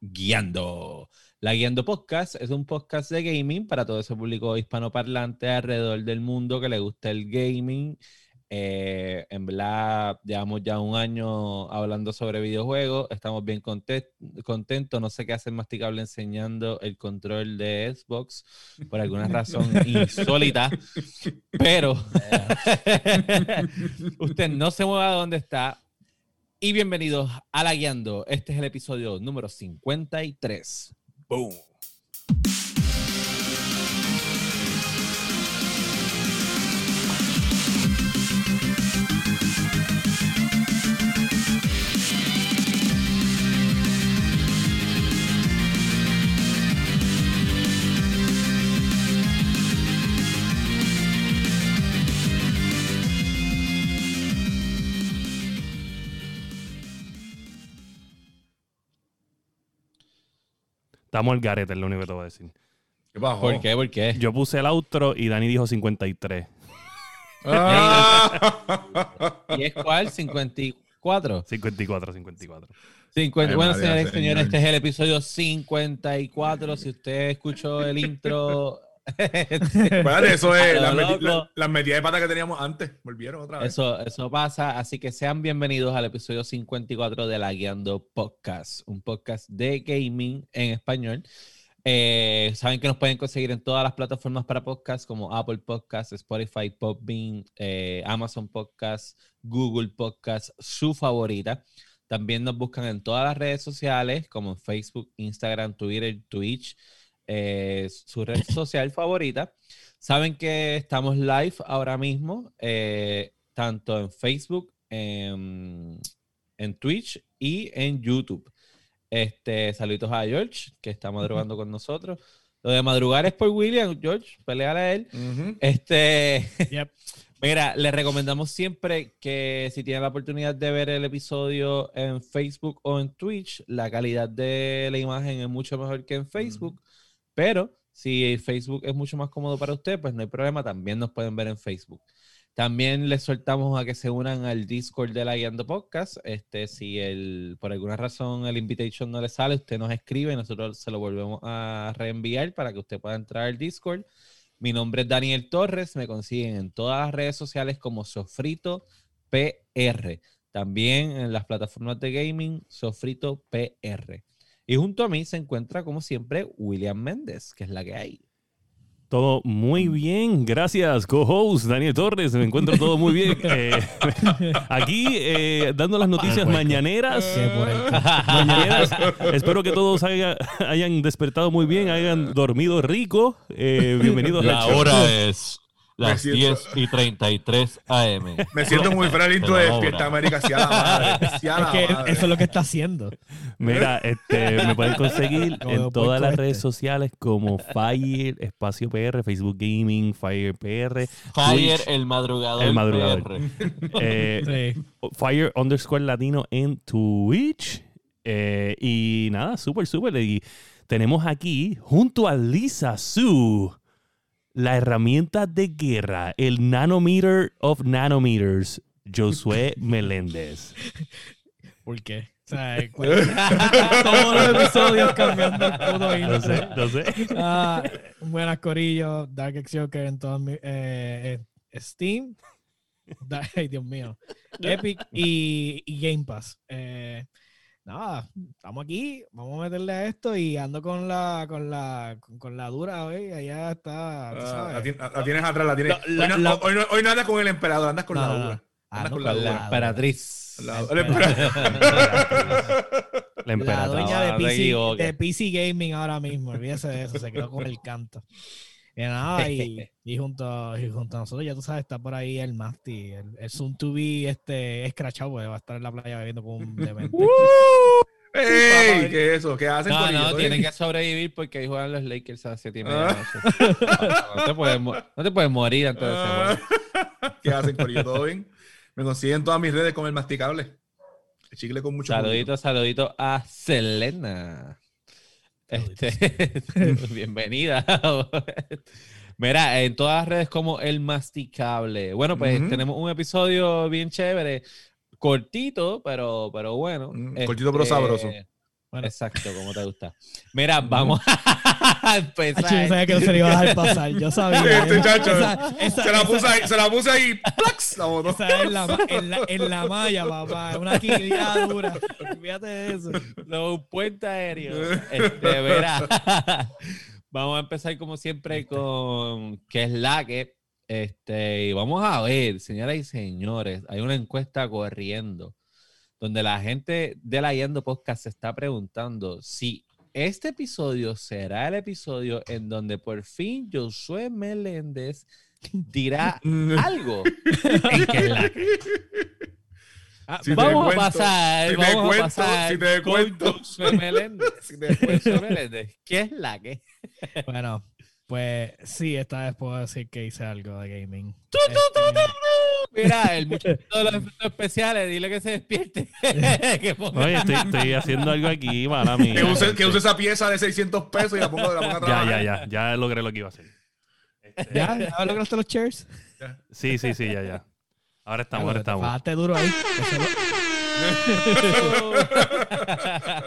Guiando. La Guiando Podcast es un podcast de gaming para todo ese público hispanoparlante alrededor del mundo que le gusta el gaming. Eh, en verdad, llevamos ya un año hablando sobre videojuegos. Estamos bien contentos. No sé qué hace Masticable enseñando el control de Xbox por alguna razón insólita. Pero usted no se mueva de donde está. Y bienvenidos a La Guiando. Este es el episodio número 53. Boom. Estamos el garete, es lo único que te voy a decir. ¿Qué ¿Por qué? ¿Por qué? Yo puse el outro y Dani dijo 53. Ah. ¿Y es cuál? 54. 54, 54. bueno, señores y señores, este es el episodio 54. Si usted escuchó el intro. eso es las la, medidas de pata que teníamos antes. Volvieron otra vez. Eso, eso pasa. Así que sean bienvenidos al episodio 54 de La Guiando Podcast, un podcast de gaming en español. Eh, saben que nos pueden conseguir en todas las plataformas para podcast como Apple Podcasts, Spotify, Podbean, eh, Amazon Podcasts, Google Podcasts, su favorita. También nos buscan en todas las redes sociales como Facebook, Instagram, Twitter, Twitch, eh, su red social favorita. Saben que estamos live ahora mismo, tanto en Facebook, en, en Twitch y en YouTube. Este, saluditos a George, que está madrugando con nosotros. Lo de madrugar es por William, George, pelear a él. Este, mira, le recomendamos siempre que si tiene la oportunidad de ver el episodio en Facebook o en Twitch, la calidad de la imagen es mucho mejor que en Facebook, pero si Facebook es mucho más cómodo para usted, pues no hay problema, también nos pueden ver en Facebook. También les soltamos a que se unan al Discord de la Guiando Podcast. Este, si el, por alguna razón el invitation no le sale, usted nos escribe y nosotros se lo volvemos a reenviar para que usted pueda entrar al Discord. Mi nombre es Daniel Torres, me consiguen en todas las redes sociales como Sofrito PR. También en las plataformas de gaming, Sofrito PR. Y junto a mí se encuentra, como siempre, William Méndez, que es la que hay. Todo muy bien, gracias, co-host Daniel Torres. Me encuentro todo muy bien. Eh, aquí eh, dando las noticias mañaneras. mañaneras. Espero que todos hayan despertado muy bien, hayan dormido rico. Eh, bienvenidos La hora es las 10 y 33 AM. Me siento muy feliz de Despierta América hacia la madre. es eso es lo que está haciendo. Mira, este, me pueden conseguir en todas las redes sociales como Fire, Espacio PR, Facebook Gaming, Fire PR. Fire, el madrugador. El madrugador. Eh, Fire underscore latino en Twitch. Eh, y nada, súper, súper. Y tenemos aquí junto a Lisa Su la herramienta de guerra, el nanometer of nanometers, Josué Meléndez. ¿Por qué? O sea, todos los episodios cambiando el puto No sé, no sé. Ah, buenas corillos, Dark Exoker en todas mis eh, eh, Steam, ay Dios mío, Epic y, y Game Pass. Eh, nada, estamos aquí, vamos a meterle a esto y ando con la con la con, la dura hoy, allá está. Ah, la, tienes atrás, la tienes. hoy, no, hoy, no, andas con el emperador, andas con la dura. Andas con, la, la emperatriz. La, la, dueña de PC, de PC Gaming ahora mismo, olvídese de eso, se quedó con el canto. Y nada, y, junto, y junto a nosotros, ya tú sabes, está por ahí el Masti, el, el Zoom to be este, escrachado, pues va a estar en la playa bebiendo con un demente. ¡Ey! ¿Qué es eso? ¿Qué hacen no, no, tienen que sobrevivir porque ahí juegan los Lakers hace tiempo. Ah. No, te puedes, no te puedes morir antes de ese ¿Qué hacen, Corillo? ¿Todo bien? Me consiguen todas mis redes con el masticable. El chicle con mucho Saludito, saludito a Selena. Este, bienvenida. Mira, en todas las redes como El Masticable. Bueno, pues tenemos un episodio bien chévere, cortito, pero, pero bueno. cortito pero este, sabroso. Bueno. Exacto, como te gusta. Mira, vamos a empezar. yo sabía que no se le iba a dejar pasar. Yo sabía. Este chacho, se, la puse ahí, se la puse ahí. ¡plax! La botó. Esa en la, en, la, en la malla, papá. Una quilida dura. Fíjate de eso. No, un puente aéreo. Este, verá. vamos a empezar como siempre con qué es la que. Este, y vamos a ver, señoras y señores, hay una encuesta corriendo donde la gente de la Yendo Podcast se está preguntando si este episodio será el episodio en donde por fin Josué Meléndez dirá algo en que la ah, vamos a pasar, vamos a pasar si te con Josué Meléndez. Si te Meléndez. ¿Qué es la que? Bueno, pues sí, esta vez puedo decir que hice algo de gaming. Este, Mira, el muchacho de los efectos especiales, dile que se despierte. Oye, estoy, haciendo algo aquí, mala mía. Que use, que use esa pieza de 600 pesos y la ponga, la ponga a trabajar. Ya, ya, ya. Ya logré lo que iba a hacer. Este, ¿Ya? ¿Ya lograste los chairs? Sí, sí, sí, ya, ya. Ahora estamos, ahora estamos. Bájate duro ahí.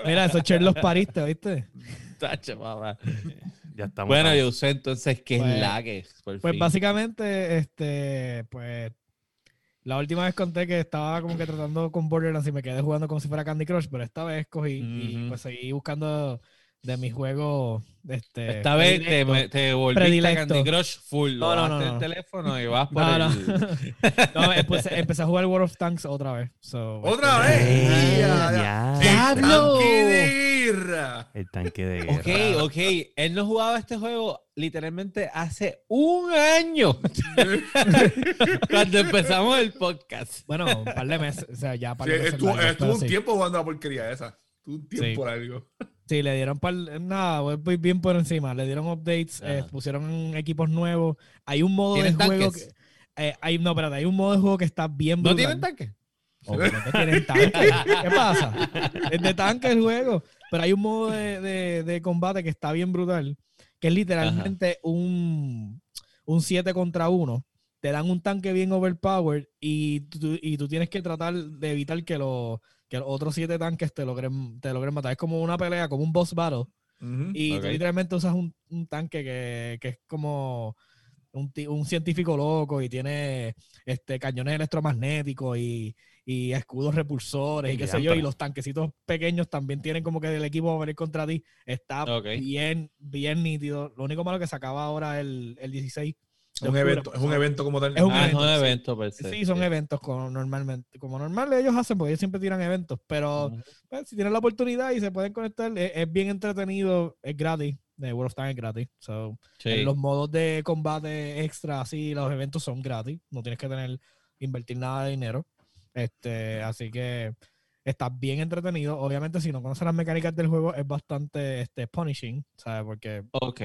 Mira, esos chairs los pariste, ¿viste? Tacho, mamá. Ya estamos. Bueno, yo sé entonces qué es pues, la que. Pues básicamente, este, pues la última vez conté que estaba como que tratando con Borderlands y me quedé jugando como si fuera Candy Crush, pero esta vez cogí y pues seguí buscando de mis juegos. Este, esta vez te, te volviste a Candy Crush full. No, no, no, el teléfono y vas por no, el... no, empecé, a jugar World of Tanks otra vez. ¿Otra este, vez? ¡Ya! ¡Diablo! El tanque de guerra. Ok, ok. Él no jugaba este juego literalmente hace un año. Cuando empezamos el podcast. Bueno, un par de meses. O sea, ya para sí, Estuvo, estuvo un tiempo jugando la porquería esa. Estuvo un tiempo por algo. Sí, le dieron par, nada, voy bien por encima. Le dieron updates, eh, pusieron equipos nuevos. Hay un modo de juego que. Eh, hay, no, espérate, hay un modo de juego que está bien brutal. ¿No tienen tanque? Obviamente tienen tanque. ¿Qué pasa? Es de tanque el juego. Pero hay un modo de, de, combate que está bien brutal, que es literalmente un, un 7 contra 1. Te dan un tanque bien overpowered y tú, y tú tienes que tratar de evitar que los, que los otros 7 tanques te logren, te logren matar. Es como una pelea, como un boss battle. Y tú literalmente usas un, un tanque que, que, es como un, un, científico loco y tiene este, cañones electromagnéticos y, y escudos repulsores y qué sé yo, y los tanquecitos pequeños también tienen como que el equipo va a venir contra ti. Está bien, bien nítido. Lo único malo que se acaba ahora el, el 16. Es un, evento, es un evento como tal. Es un ah, evento, sí. son eventos como normalmente. Como normalmente ellos hacen, porque ellos siempre tiran eventos. Pero pues, si tienen la oportunidad y se pueden conectar, es, bien entretenido, es gratis. De World of Tanks es gratis. So, los modos de combate extra, así, los eventos son gratis. No tienes que tener invertir nada de dinero. Este, así que está bien entretenido. Obviamente, si no conoces las mecánicas del juego, es bastante este, punishing, ¿sabes? Porque. Ok.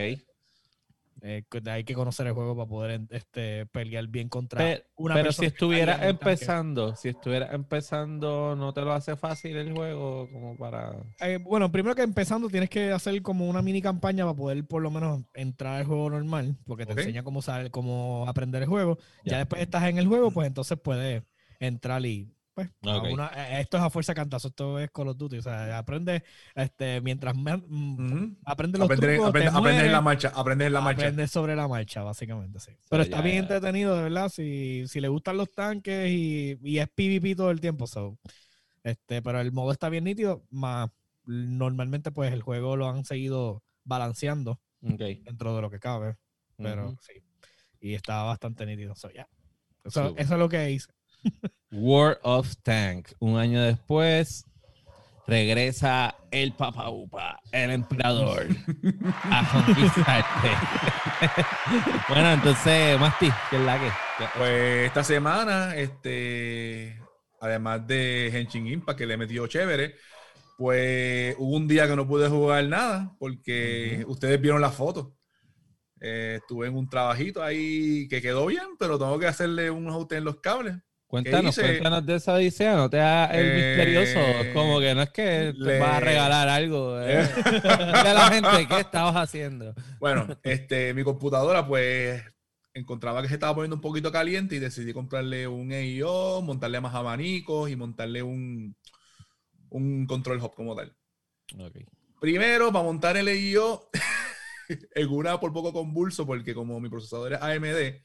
Eh, hay que conocer el juego para poder este, pelear bien contra pero, una pero si estuviera empezando, si estuviera empezando, ¿no te lo hace fácil el juego como para...? Eh, bueno, primero que empezando tienes que hacer como una mini campaña para poder por lo menos entrar al juego normal, porque te enseña cómo, saber, cómo aprender el juego. Ya después estás en el juego, pues entonces puedes entrar y pues eh, esto es a fuerza cantazo, esto es Call of Duty, o sea, aprende este mientras mm, aprende los trucos, aprende, en la marcha, aprende en la marcha. Aprende sobre la marcha, básicamente, sí. Pero está bien entretenido, de verdad, si, si le gustan los tanques y, y, es PvP todo el tiempo, so. Este, pero el modo está bien nítido, más normalmente pues el juego lo han seguido balanceando dentro de lo que cabe, pero sí. Y está bastante nítido, so, ya. Eso, eso es lo que hice. War of Tank. Un año después, regresa el Papa Upa, el emperador, a conquistarte. bueno, entonces, Masti, ¿qué es la que? Pues esta semana, este, además de Henshin Impact, que le metió chévere, pues hubo un día que no pude jugar nada, porque ustedes vieron la foto. Eh, estuve en un trabajito ahí que quedó bien, pero tengo que hacerle un ajuste en los cables Cuéntanos, cuéntanos de esa odisea, no te hagas el misterioso. Eh, como que no es que te vas a regalar algo. Eh. de la gente, ¿qué estabas haciendo? Bueno, este, mi computadora, pues encontraba que se estaba poniendo un poquito caliente y decidí comprarle un EIO, montarle más abanicos y montarle un, un control hub como tal. Primero, para montar el EIO en una por poco convulso, porque como mi procesador es AMD,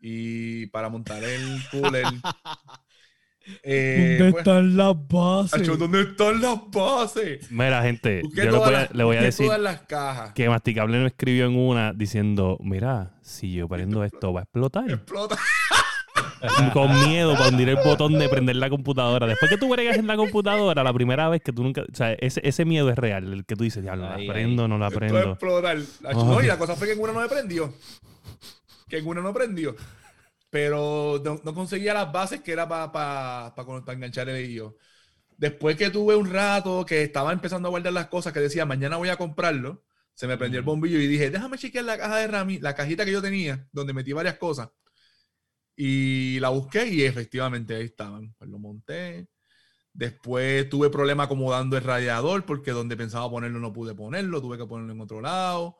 y para montar el cooler. eh, ¿Dónde pues, están las bases? ¿Dónde están las bases? Mira, gente, yo le voy, a, le voy a decir todas las cajas. que Masticable no escribió en una diciendo, mira, si yo prendo esto, va a explotar. Explota. con miedo para hundir el botón de prender la computadora. Después que tú bregas en la computadora, la primera vez que tú nunca. O sea, ese, ese miedo es real. El que tú dices, ya no la prendo, no la prendo. explotar. No, y la cosa fue que en una no me prendió. Que en una no prendió. Pero no, conseguía las bases que era para pa, pa, enganchar el IO. Después que tuve un rato que estaba empezando a guardar las cosas, que decía, mañana voy a comprarlo, se me prendió el bombillo y dije, déjame chequear la caja de Rami, la cajita que yo tenía, donde metí varias cosas y la busqué y efectivamente ahí estaban. Pues lo monté. Después tuve problema acomodando el radiador porque donde pensaba ponerlo no pude ponerlo, tuve que ponerlo en otro lado.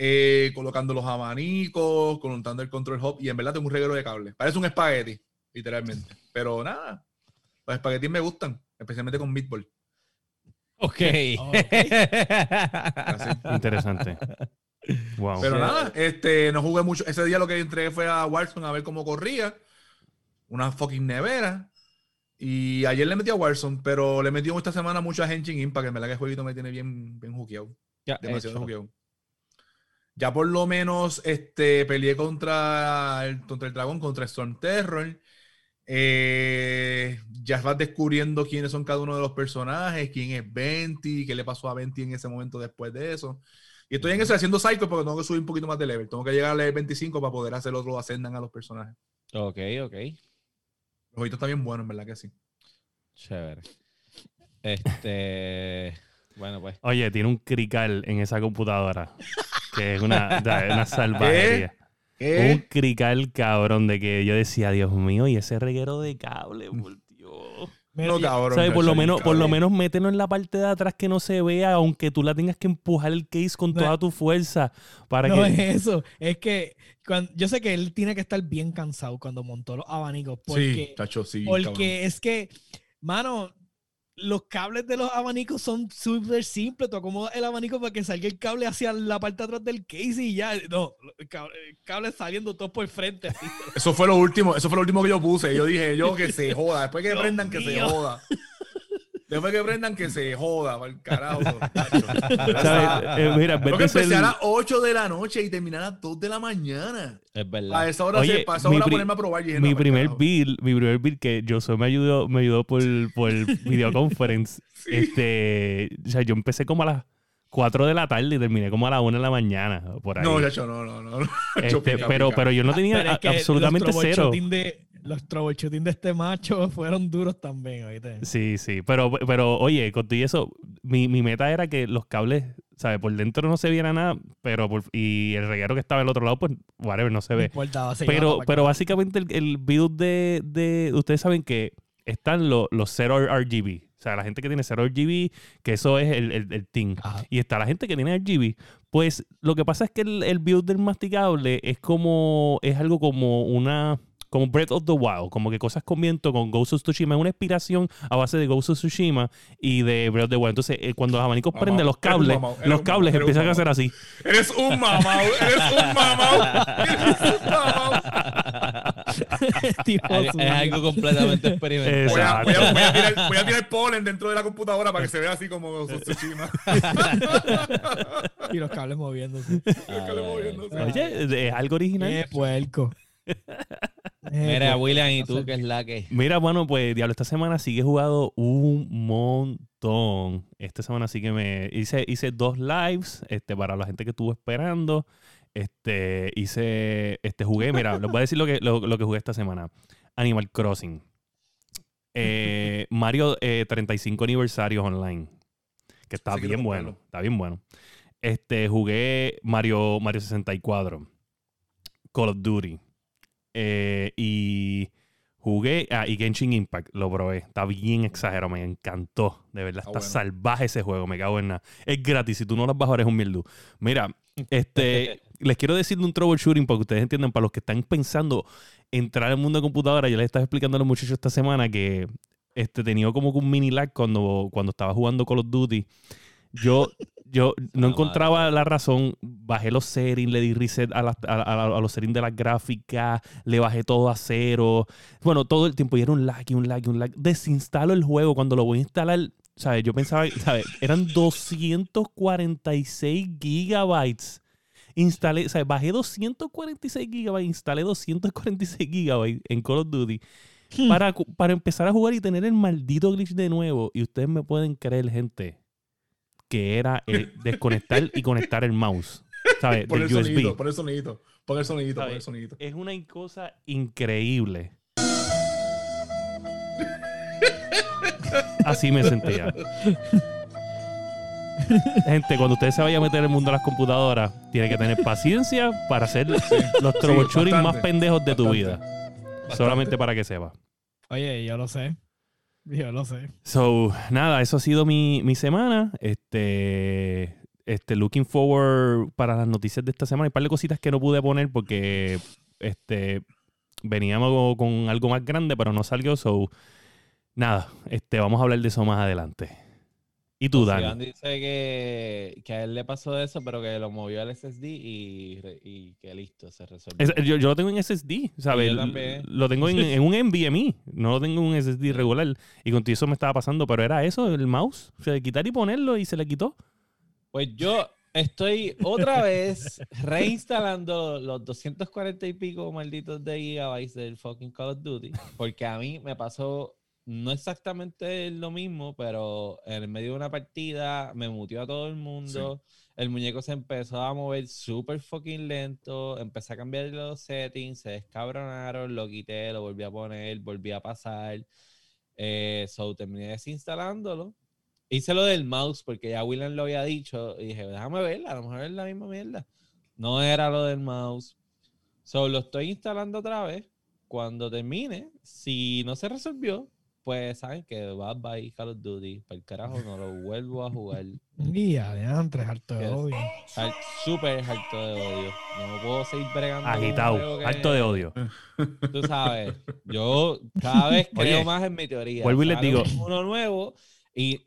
Eh, colocando los abanicos, colocando el control hub y en verdad tengo un reguero de cables. Parece un espagueti, literalmente. Pero nada, los espaguetis me gustan, especialmente con meatball. Ok. Interesante. Pero nada, este, no jugué mucho. Ese día lo que entregué fue a Warzone a ver cómo corría. Una fucking nevera. Y ayer le metí a Warzone, pero le metí esta semana mucho a Henshin Impact, que en verdad que el jueguito me tiene bien, bien juqueado. Demasiado juqueado. Ya por lo menos este, peleé contra el, contra el dragón, contra Storm Terror. Eh, ya vas descubriendo quiénes son cada uno de los personajes, quién es Venti, qué le pasó a Venti en ese momento después de eso. Y estoy en eso haciendo Psycho porque tengo que subir un poquito más de level. Tengo que llegar al level 25 para poder hacer otro ascendan a los personajes. Ok, ok. Los jueguito está bien bueno, en verdad que sí. Chévere. Este. bueno, pues. Oye, tiene un crical en esa computadora. que es una, una salvajería. Un crical cabrón de que yo decía, Dios mío, y ese reguero de cable, por Dios. No, cabrón, por, lo menos, por lo menos mételo en la parte de atrás que no se vea, aunque tú la tengas que empujar el case con toda tu fuerza. Para no es eso, es que cuando, yo sé que él tiene que estar bien cansado cuando montó los abanicos. Porque, sí, sí. Porque es que, mano, los cables de los abanicos son súper simples. Tú acomodas el abanico para que salga el cable hacia la parte de atrás del case y ya. No, el cable, saliendo todo por frente. Eso fue lo último, eso fue lo último que yo puse. Yo dije, yo que se joda. Después que prendan, que se joda. Después que prendan, que se joda, el carajo. eh, mira, que empecé a las 8 de la noche y terminar a las 2 de la mañana. Es verdad. A esa hora, se, a esa hora ponerme a probar. Y mi primer build, mi primer build que yo me ayudó, me ayudó por, por videoconference. Este, o sea, yo empecé como a las 4 de la tarde y terminé como a las 1 de la mañana. Por ahí. No, ya no, no, no. Este, pero, pero yo no tenía absolutamente cero. De, los troubleshooting de este macho fueron duros también, ¿oíste? Sí, sí. Pero, pero oye, con eso, mi, mi meta era que los cables, ¿sabes? Por dentro no se viera nada, pero y el reguero que estaba al otro lado, pues, whatever, no se ve. pero, pero básicamente el, build de, de, Ustedes saben que están los, los 0 RGB. O sea, la gente que tiene 0 RGB, que eso es el, el, team. Y está la gente que tiene RGB. Pues lo que pasa es que el, el build del masticable es como. Es algo como una como Breath of the Wild, como que cosas con viento con Ghost of Tsushima, es una inspiración a base de Ghost of Tsushima y de Breath of the Wild. Entonces, eh, cuando los abanicos prenden los cables, los cables empiezan a hacer así. Eres un mamau, eres un mamau, eres un mamau. es, algo completamente experimental. Voy a, voy, a, voy, a tirar, voy a, tirar, polen dentro de la computadora para que se vea así como Ghost of Tsushima. y los cables moviéndose. los cables moviéndose. Oye, es algo original. Qué puerco. Mira, William, ¿y tú qué es la que? Mira, bueno, pues Diablo, esta semana sí que he jugado un montón. Esta semana sí que me hice, hice dos lives este, para la gente que estuvo esperando. Este, hice, este, jugué, mira, les voy a decir lo que, lo, que jugué esta semana. Animal Crossing. Eh, Mario 35 eh, aniversarios online. Que está bien bueno. Está bien bueno. Este, jugué Mario, Mario 64. Call of Duty. Eh, y jugué. Ah, y Genshin Impact lo probé. Está bien exagerado, me encantó. De verdad, está, salvaje ese juego, me cago en nada. Es gratis, si tú no lo vas a ver es un mierdu. Mira, este. les quiero decir de un troubleshooting para que ustedes entiendan, para los que están pensando entrar al mundo de computadora, yo les estaba explicando a los muchachos esta semana que este, tenía como que un mini lag cuando, cuando estaba jugando Call of Duty. Yo, yo no encontraba la razón. Bajé los settings, le di reset a, a, los settings de las gráficas, le bajé todo a cero. Bueno, todo el tiempo. Y era un lag y un lag y un lag. Desinstalo el juego. Cuando lo voy a instalar, ¿sabes? Yo pensaba, ¿sabes? Eran 246 gigabytes. Instalé, o sea, bajé 246 gigabytes, instalé 246 gigabytes en Call of Duty hmm. para, para empezar a jugar y tener el maldito glitch de nuevo. Y ustedes me pueden creer, gente, que era desconectar y conectar el mouse. ¿Sabes? Por el Sonido, por el sonidito, por el sonidito, por el sonidito. Es una cosa increíble. Así me sentía. Gente, cuando usted se vaya a meter en el mundo de las computadoras, tiene que tener paciencia para hacer los troubleshooting más pendejos de tu vida. Solamente para que sepa. Oye, yo lo sé. Yo lo sé. So, nada, eso ha sido mi, semana. Este, este, looking forward para las noticias de esta semana. Hay un par de cositas que no pude poner porque este, veníamos con algo más grande, pero no salió. So, nada, este, vamos a hablar de eso más adelante. ¿Y tú, Dani? dice que, que, a él le pasó eso, pero que lo movió al SSD y, y que listo, se resolvió. yo, yo, lo tengo en SSD, ¿sabes? Lo tengo en, en, un NVMe, no lo tengo en un SSD regular. Y contigo eso me estaba pasando, pero era eso, el mouse. O sea, quitar y ponerlo y se le quitó. Pues yo estoy otra vez reinstalando los 240 y pico malditos de gigabytes del fucking Call of Duty, porque a mí me pasó no exactamente lo mismo, pero en el medio de una partida me mutió a todo el mundo. El muñeco se empezó a mover súper fucking lento. Empecé a cambiar los settings, se descabronaron, lo quité, lo volví a poner, volví a pasar. Eh, so terminé desinstalándolo. Hice lo del mouse porque ya William lo había dicho y dije, déjame verla, a lo mejor es la misma mierda. No era lo del mouse. So lo estoy instalando otra vez. Cuando termine, si no se resolvió, pues saben que va bye Call of Duty. Para el carajo no lo vuelvo a jugar. Guía de antes, harto de odio. Súper harto de odio. No puedo seguir bregando. Agitado, harto de odio. Tú sabes, yo cada vez creo más en mi teoría. Vuelvo y les digo. Uno nuevo y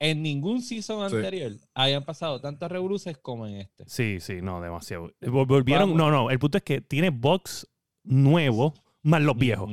en ningún season anterior hayan pasado tantos revoluces como en este. Sí, sí, no, demasiado. Volvieron, no, no, el punto es que tiene box nuevo más los viejos.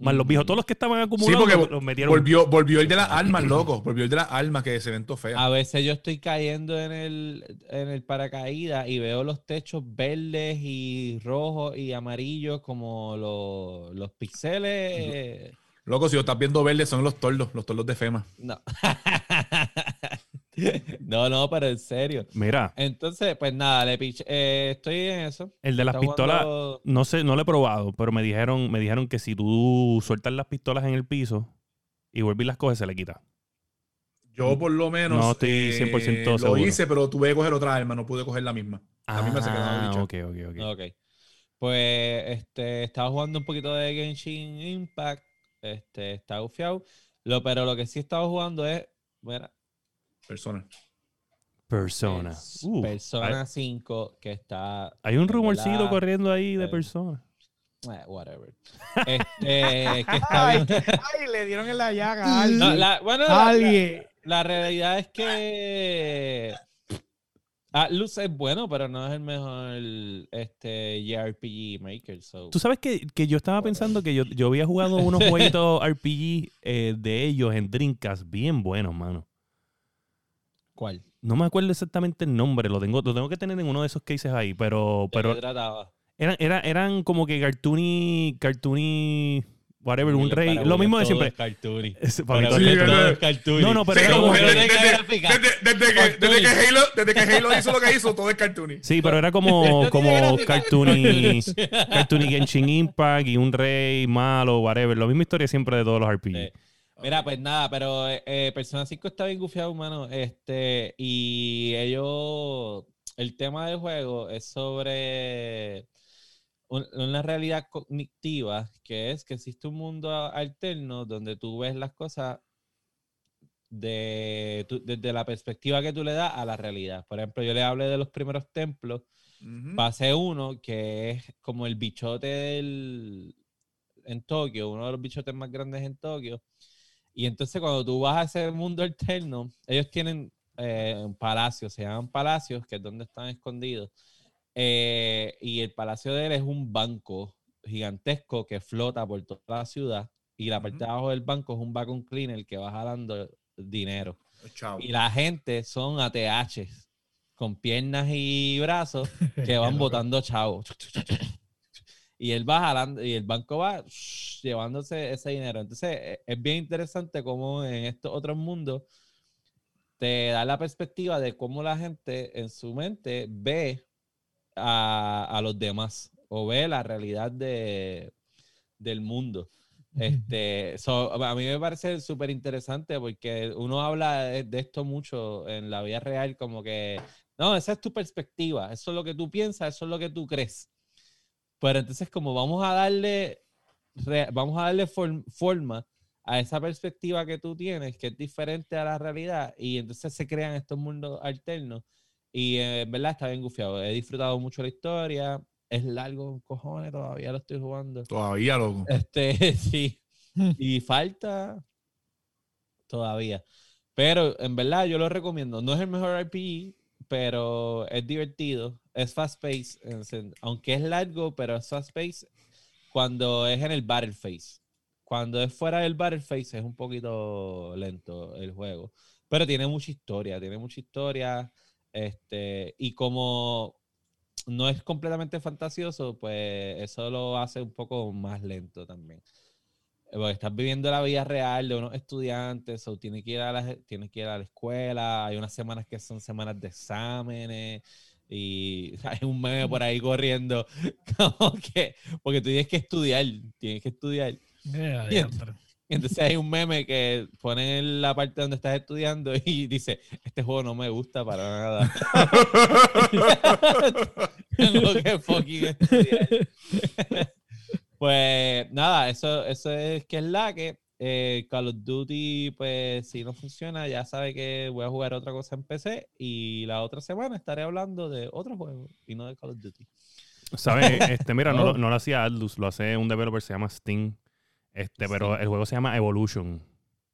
Más los viejos, todos los que estaban acumulados sí, los metieron. Volvió, volvió el de las almas, loco. Volvió el de las almas, que ese evento feo. A veces yo estoy cayendo en el, en el paracaídas y veo los techos verdes y rojos y amarillos como los, los pixeles. Loco, si lo estás viendo verde, son los tordos, los tordos de FEMA. No. no, no, pero en serio. Mira. Entonces, pues nada, le eh, estoy en eso. El de las pistolas, no sé, no lo he probado, pero me dijeron, me dijeron que si tú sueltas las pistolas en el piso y vuelves y las coges, se le quita. Yo por lo menos no estoy 100% eh, seguro. lo hice, pero tuve que coger otra arma, no pude coger la misma. La misma se quedó ah, ok, ok, ok. Ok. Pues este, estaba jugando un poquito de Genshin Impact. Este, está gufiado. Lo, pero lo que sí estaba jugando es. Mira, Persona. Persona. Uh, persona 5 que está. Hay un rumorcito corriendo ahí de persona. Eh, whatever. Este, que está ay, ay, le dieron en la llaga. la, bueno, la, la, realidad es que ah, Luz es bueno, pero no es el mejor este, JRPG Maker. Tú sabes que, que yo estaba pensando que yo, yo había jugado unos jueguitos RPG eh, de ellos en Dreamcast bien buenos, mano. ¿Cuál? No me acuerdo exactamente el nombre, lo tengo, lo tengo que tener en uno de esos cases ahí, pero... pero trataba? Eran, eran, eran como que cartoony, cartoony, whatever, un rey, lo mismo de siempre. Cartoony. No, no, pero desde, que, Halo, desde que Halo hizo lo que hizo, todo es cartoony. Sí, pero era como, como cartoony, cartoony Genshin Impact y un rey malo, whatever. La misma historia siempre de todos los RPG. Mira, pues nada, pero eh, Persona 5 está bien gufiado, humano. Este, y ellos, el tema del juego es sobre una realidad cognitiva, que es que existe un mundo alterno donde tú ves las cosas de, desde la perspectiva que tú le das a la realidad. Por ejemplo, yo le hablé de los primeros templos. Pasé uno que es como el bichote del, en Tokio, uno de los bichotes más grandes en Tokio Y entonces cuando tú vas a ese mundo alterno, ellos tienen eh, palacios, se llaman palacios, que es donde están escondidos. Eh, y el palacio de él es un banco gigantesco que flota por toda la ciudad. Y la parte de abajo del banco es un vacuum cleaner que va jalando dinero. Y la gente son ATH con piernas y brazos que van botando chavos. Y él va jalando, y el banco va llevándose ese dinero. Entonces, e, es bien interesante cómo en estos otros mundos te da la perspectiva de cómo la gente en su mente ve a, los demás o ve la realidad de, del mundo. Este, a mí me parece súper interesante porque uno habla de, esto mucho en la vida real, como que, no, esa es tu perspectiva, eso es lo que tú piensas, eso es lo que tú crees. Pero entonces, como vamos a darle, vamos a darle forma a esa perspectiva que tú tienes, que es diferente a la realidad, y entonces se crean estos mundos alternos. Y eh, en verdad está bien gufiado. He disfrutado mucho la historia. Es largo, cojones, todavía lo estoy jugando. Todavía, loco. Este, sí. y falta todavía. Pero en verdad yo lo recomiendo. No es el mejor RPG, pero es divertido. Es fast pace, aunque es largo, pero es fast pace cuando es en el battle phase. Cuando es fuera del battle phase es un poquito lento el juego. Pero tiene mucha historia, tiene mucha historia. Este, y como no es completamente fantasioso, pues eso lo hace un poco más lento también. Porque estás viviendo la vida real de unos estudiantes, o tienes que ir a la, tienes que ir a la escuela, hay unas semanas que son semanas de exámenes, y hay un meme por ahí corriendo, como que, porque tú tienes que estudiar, tienes que estudiar. entonces hay un meme que pone en la parte donde estás estudiando y dice, este juego no me gusta para nada. Tengo que fucking estudiar. pues nada, eso, eso es que es la que eh, Call of Duty, pues si no funciona, ya sabe que voy a jugar otra cosa en PC y la otra semana estaré hablando de otro juego y no de Call of Duty. ¿Sabes? Este, mira, no, no, lo hacía Atlus, lo hace un developer, se llama Steam. Este, pero el juego se llama Evolution.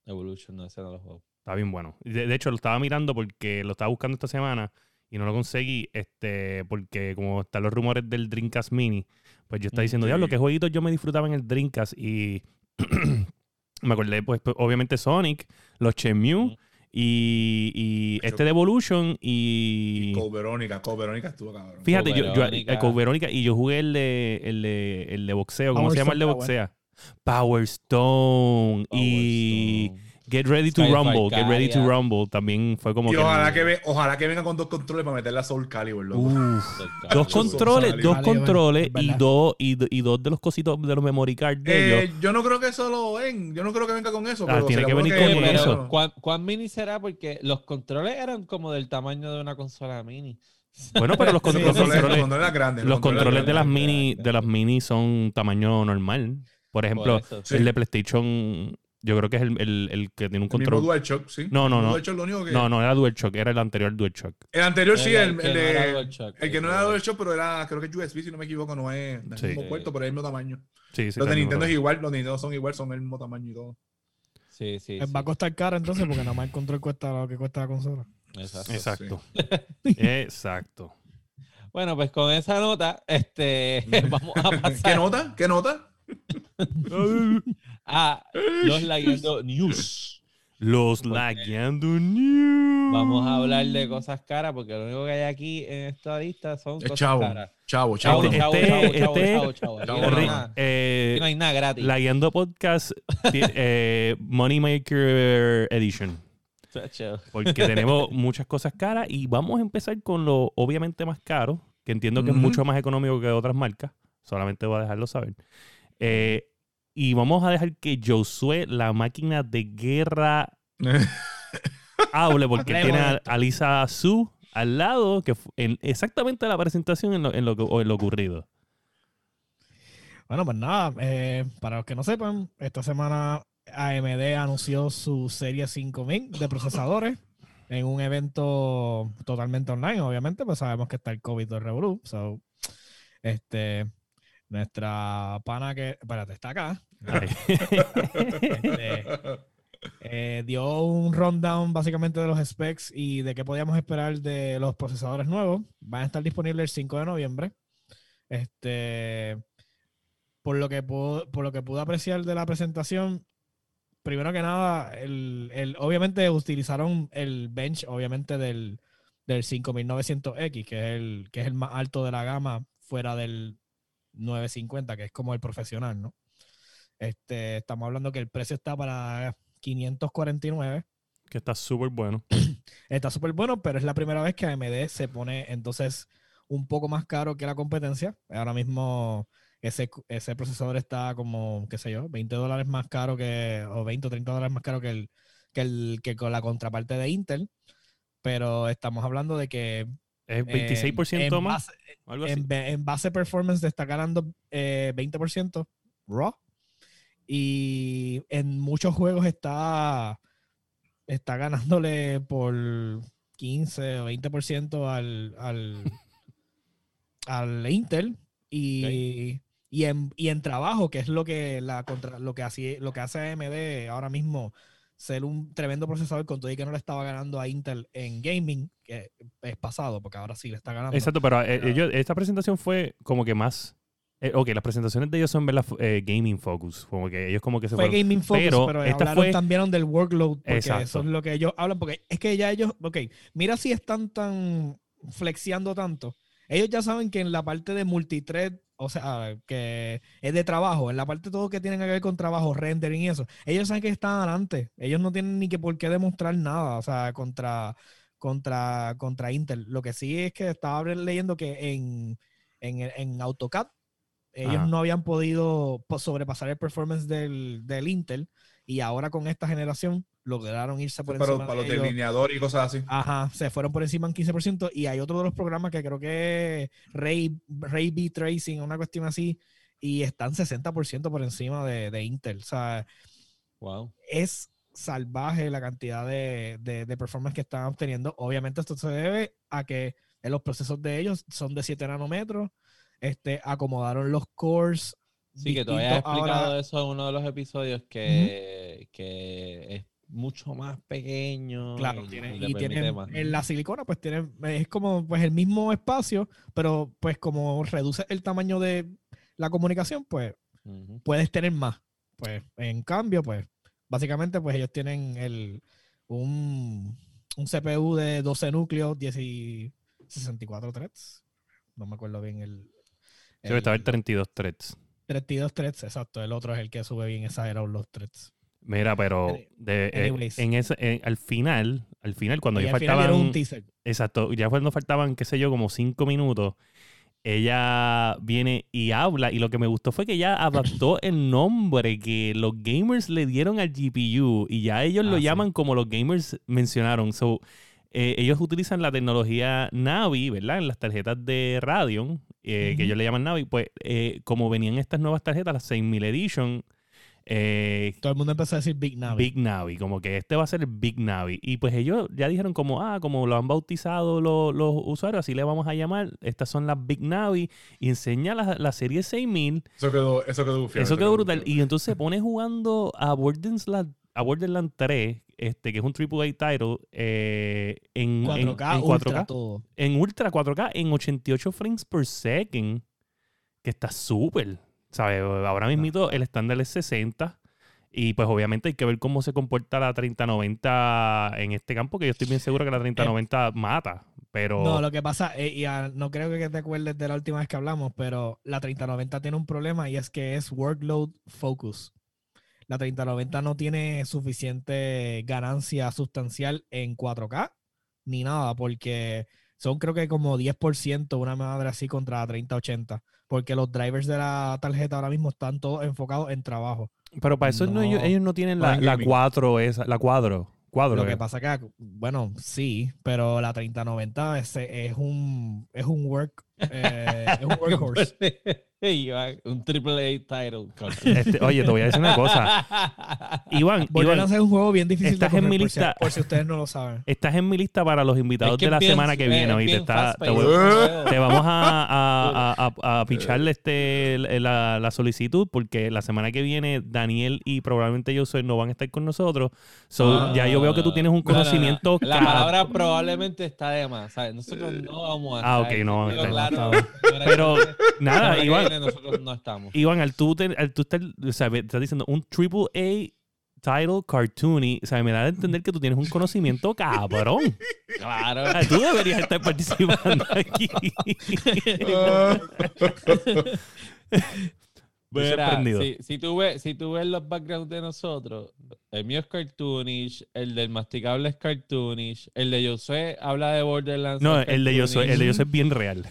Evolution, no, ese no lo juego. Está bien bueno. De, hecho, lo estaba mirando porque lo estaba buscando esta semana y no lo conseguí, este, porque como están los rumores del Dreamcast Mini, pues yo estaba diciendo, diablo, qué jueguitos yo me disfrutaba en el Dreamcast y me acordé, pues, pues, obviamente Sonic, los Chemu y, y este de Evolution y. y Code Verónica, Code Verónica estuvo cabrón. Fíjate, yo, yo, eh, Code Verónica y yo jugué el de, el de, el de boxeo, ¿cómo se llama el de boxeo? Power Stone y. Get Ready to Rumble, Get Ready to Rumble también fue como y ojalá que, ojalá que venga con dos controles para meter la Soul Calibur, loco. dos controles, dos controles y dos, y, dos de los cositos de los memory cards de eh, Yo no creo que eso lo ven, yo no creo que venga con eso. Ah, pero tiene que venir con eso. ¿cuán, mini será? Porque los controles eran como del tamaño de una consola mini. Bueno, pero los, controles, los controles, grandes, los controles de las mini, de las mini son tamaño normal. Por ejemplo, el de PlayStation yo creo que es el, el, el que tiene un control. El DualShock, sí. No, no, no. DualShock, lo único que... No, no era DualShock, era el anterior DualShock. El anterior sí, el, el, de. el que no era DualShock, pero era, creo que es USB, si no me equivoco, no es del mismo puerto, pero es el mismo tamaño. Sí, sí. Los de Nintendo es igual, los de Nintendo son igual, son el mismo tamaño y todo. Sí, sí. Va a costar caro entonces, porque nada más el control cuesta lo que cuesta la consola. Exacto. Exacto. Exacto. Bueno, pues con esa nota, este, vamos a pasar. ¿Qué nota? ¿Qué nota? Ah, los Lagueando News. Los Lagueando News. Vamos a hablar de cosas caras porque lo único que hay aquí en esta lista son cosas chavo, caras. Chavo, chavo, chavo, chavo, chavo, chavo, chavo, no hay nada gratis. Lagueando Podcast eh, Moneymaker Edition. Porque tenemos muchas cosas caras y vamos a empezar con lo obviamente más caro, que entiendo que es mucho más económico que otras marcas. Solamente voy a dejarlo saber. Eh, y vamos a dejar que Josué, la máquina de guerra, hable, porque tiene a, Lisa Su al lado, que en exactamente la presentación en lo, en lo, en lo ocurrido. Bueno, pues nada, eh, para los que no sepan, esta semana AMD anunció su serie 5000 de procesadores en un evento totalmente online, obviamente, pues sabemos que está el COVID de Revolu. So, este, nuestra pana que, espérate, está acá. Este, Eh, dio un rundown básicamente de los specs y de qué podíamos esperar de los procesadores nuevos. Van a estar disponibles el 5 de noviembre. Este, por lo que puedo, por lo que pude apreciar de la presentación, primero que nada, el, obviamente utilizaron el bench, obviamente, del, del 5900X, que es, el, que es el más alto de la gama fuera del 950, que es como el profesional, ¿no? Este, estamos hablando que el precio está para 549. Que está súper bueno. está súper bueno, pero es la primera vez que AMD se pone entonces un poco más caro que la competencia. Ahora mismo ese, ese procesador está como, qué sé yo, 20 dólares más caro que, o 20 o 30 dólares más caro que, el, que, el, que con la contraparte de Intel. Pero estamos hablando de que es 26% más. en, base performance está ganando 20% eh, raw. Y en muchos juegos está, está ganándole por 15 o 20% al, al, al Intel. Y, y, en, y en trabajo, que es lo que, la contra, lo, que hace, lo que hace AMD ahora mismo ser un tremendo procesador con todo y que no le estaba ganando a Intel en gaming, que es pasado, porque ahora sí le está ganando. Exacto, pero, eh, esta presentación fue como que más... Eh, ok, las presentaciones de ellos son ver eh, gaming focus, como que ellos como que se fue gaming focus, pero, hablaron también del workload, porque eso es lo que ellos hablan, porque es que ya ellos, ok, mira si están tan flexiando tanto, ellos ya saben que en la parte de multithread o sea, que es de trabajo, en la parte de todo que tiene que ver con trabajo, rendering y eso, ellos saben que están adelante, ellos no tienen ni que por qué demostrar nada, o sea, contra, contra, contra Intel. Lo que sí es que estaba leyendo que en, en, AutoCAD ellos no habían podido sobrepasar el performance del, del Intel y ahora con esta generación lograron irse por encima. Para los delineadores y cosas así. Ajá, se fueron por encima en 15%. Y hay otro de los programas que creo que es Ray, Ray B Tracing, una cuestión así, y están 60% por encima de, de, Intel. O sea, wow. es salvaje la cantidad de, de, performance que están obteniendo. Obviamente, esto se debe a que en los procesos de ellos son de 7 nanómetros. Este, acomodaron los cores. Sí, que todavía he explicado eso en uno de los episodios que, que es mucho más pequeño. Claro, y tiene, en la silicona, pues tiene, es como pues el mismo espacio, pero pues como reduce el tamaño de la comunicación, pues puedes tener más. Pues en cambio, pues básicamente pues ellos tienen el un, un CPU de 12 núcleos, 10 y 64 threads. No me acuerdo bien el. Debe estar 32 threads. 32 threads, exacto. El otro es el que sube bien exagerado los threads. Mira, pero de, eh, en ese, al final, al final, cuando ya faltaban. Un exacto, ya cuando faltaban, qué sé yo, como cinco minutos, ella viene y habla. Y lo que me gustó fue que ella adaptó el nombre que los gamers le dieron al GPU. Y ya ellos lo ah, llaman como los gamers mencionaron. So, eh, ellos utilizan la tecnología Navi, ¿verdad? En las tarjetas de Radeon, eh, que ellos le llaman Navi. Pues, como venían estas nuevas tarjetas, las 6000 Edition eh, Todo el mundo empezó a decir Big Navi. Big Navi, como que este va a ser el Big Navi. Y pues ellos ya dijeron como, ah, como lo han bautizado los, usuarios, así le vamos a llamar. Estas son las Big Navi. Y enseña la, serie 6000. Eso quedó, eso quedó, eso quedó brutal. Y entonces se pone jugando a Borderlands, a Borderlands 3, este, que es un AAA title, eh, en 4K, en, 4K en Ultra 4K, en 88 frames per second, que está súper. ¿Sabes? Ahora mismo el estándar es 60. Y pues obviamente hay que ver cómo se comporta la 3090 en este campo, que yo estoy bien seguro que la 3090 mata. Pero... No, lo que pasa, eh, y no creo que te acuerdes de la última vez que hablamos, pero la 3090 tiene un problema y es que es workload focus. La 3090 no tiene suficiente ganancia sustancial en 4K ni nada, porque son creo que como 10% una madre así contra la 3080 porque los drivers de la tarjeta ahora mismo están todos enfocados en trabajo. Pero para eso ellos, no tienen la, la 4 esa, la cuadro. Cuadro, Lo que pasa que, bueno, sí, pero la 3090 es, es, un, es un work Eh, es un workhorse. Iván, un triple A title. Este, oye, te voy a decir una cosa. Iván, Iván es un juego bien difícil estás de en mi por si- lista. Por, si ustedes no lo saben. estás en mi lista para los invitados Es que de la bien- semana que viene. está- te, voy- juego. te vamos a, a, a, a- a picharle este, la, la solicitud porque la semana que viene Daniel y probablemente yo soy no van a estar con nosotros. So, Ah. ya yo veo que tú tienes un No, no, no. conocimiento. La palabra probablemente está de más. ¿sabes? Nosotros no vamos a Ah, estar. ok, no a claro, Pero, nada, Iván. Nosotros no estamos. Iván, al tú, te- al tú estar, o sea, me estás diciendo un triple A title cartoony, o sea, me da a entender que tú tienes un conocimiento cabrón. Claro. O sea, tú deberías estar participando aquí. Verá, si, si, tú ves, si tú ves los backgrounds de nosotros, el mío es cartoonish, el del masticable es cartoonish, el de Josué habla de Borderlands. No, es el de soy, el de cartoonish. soy bien real.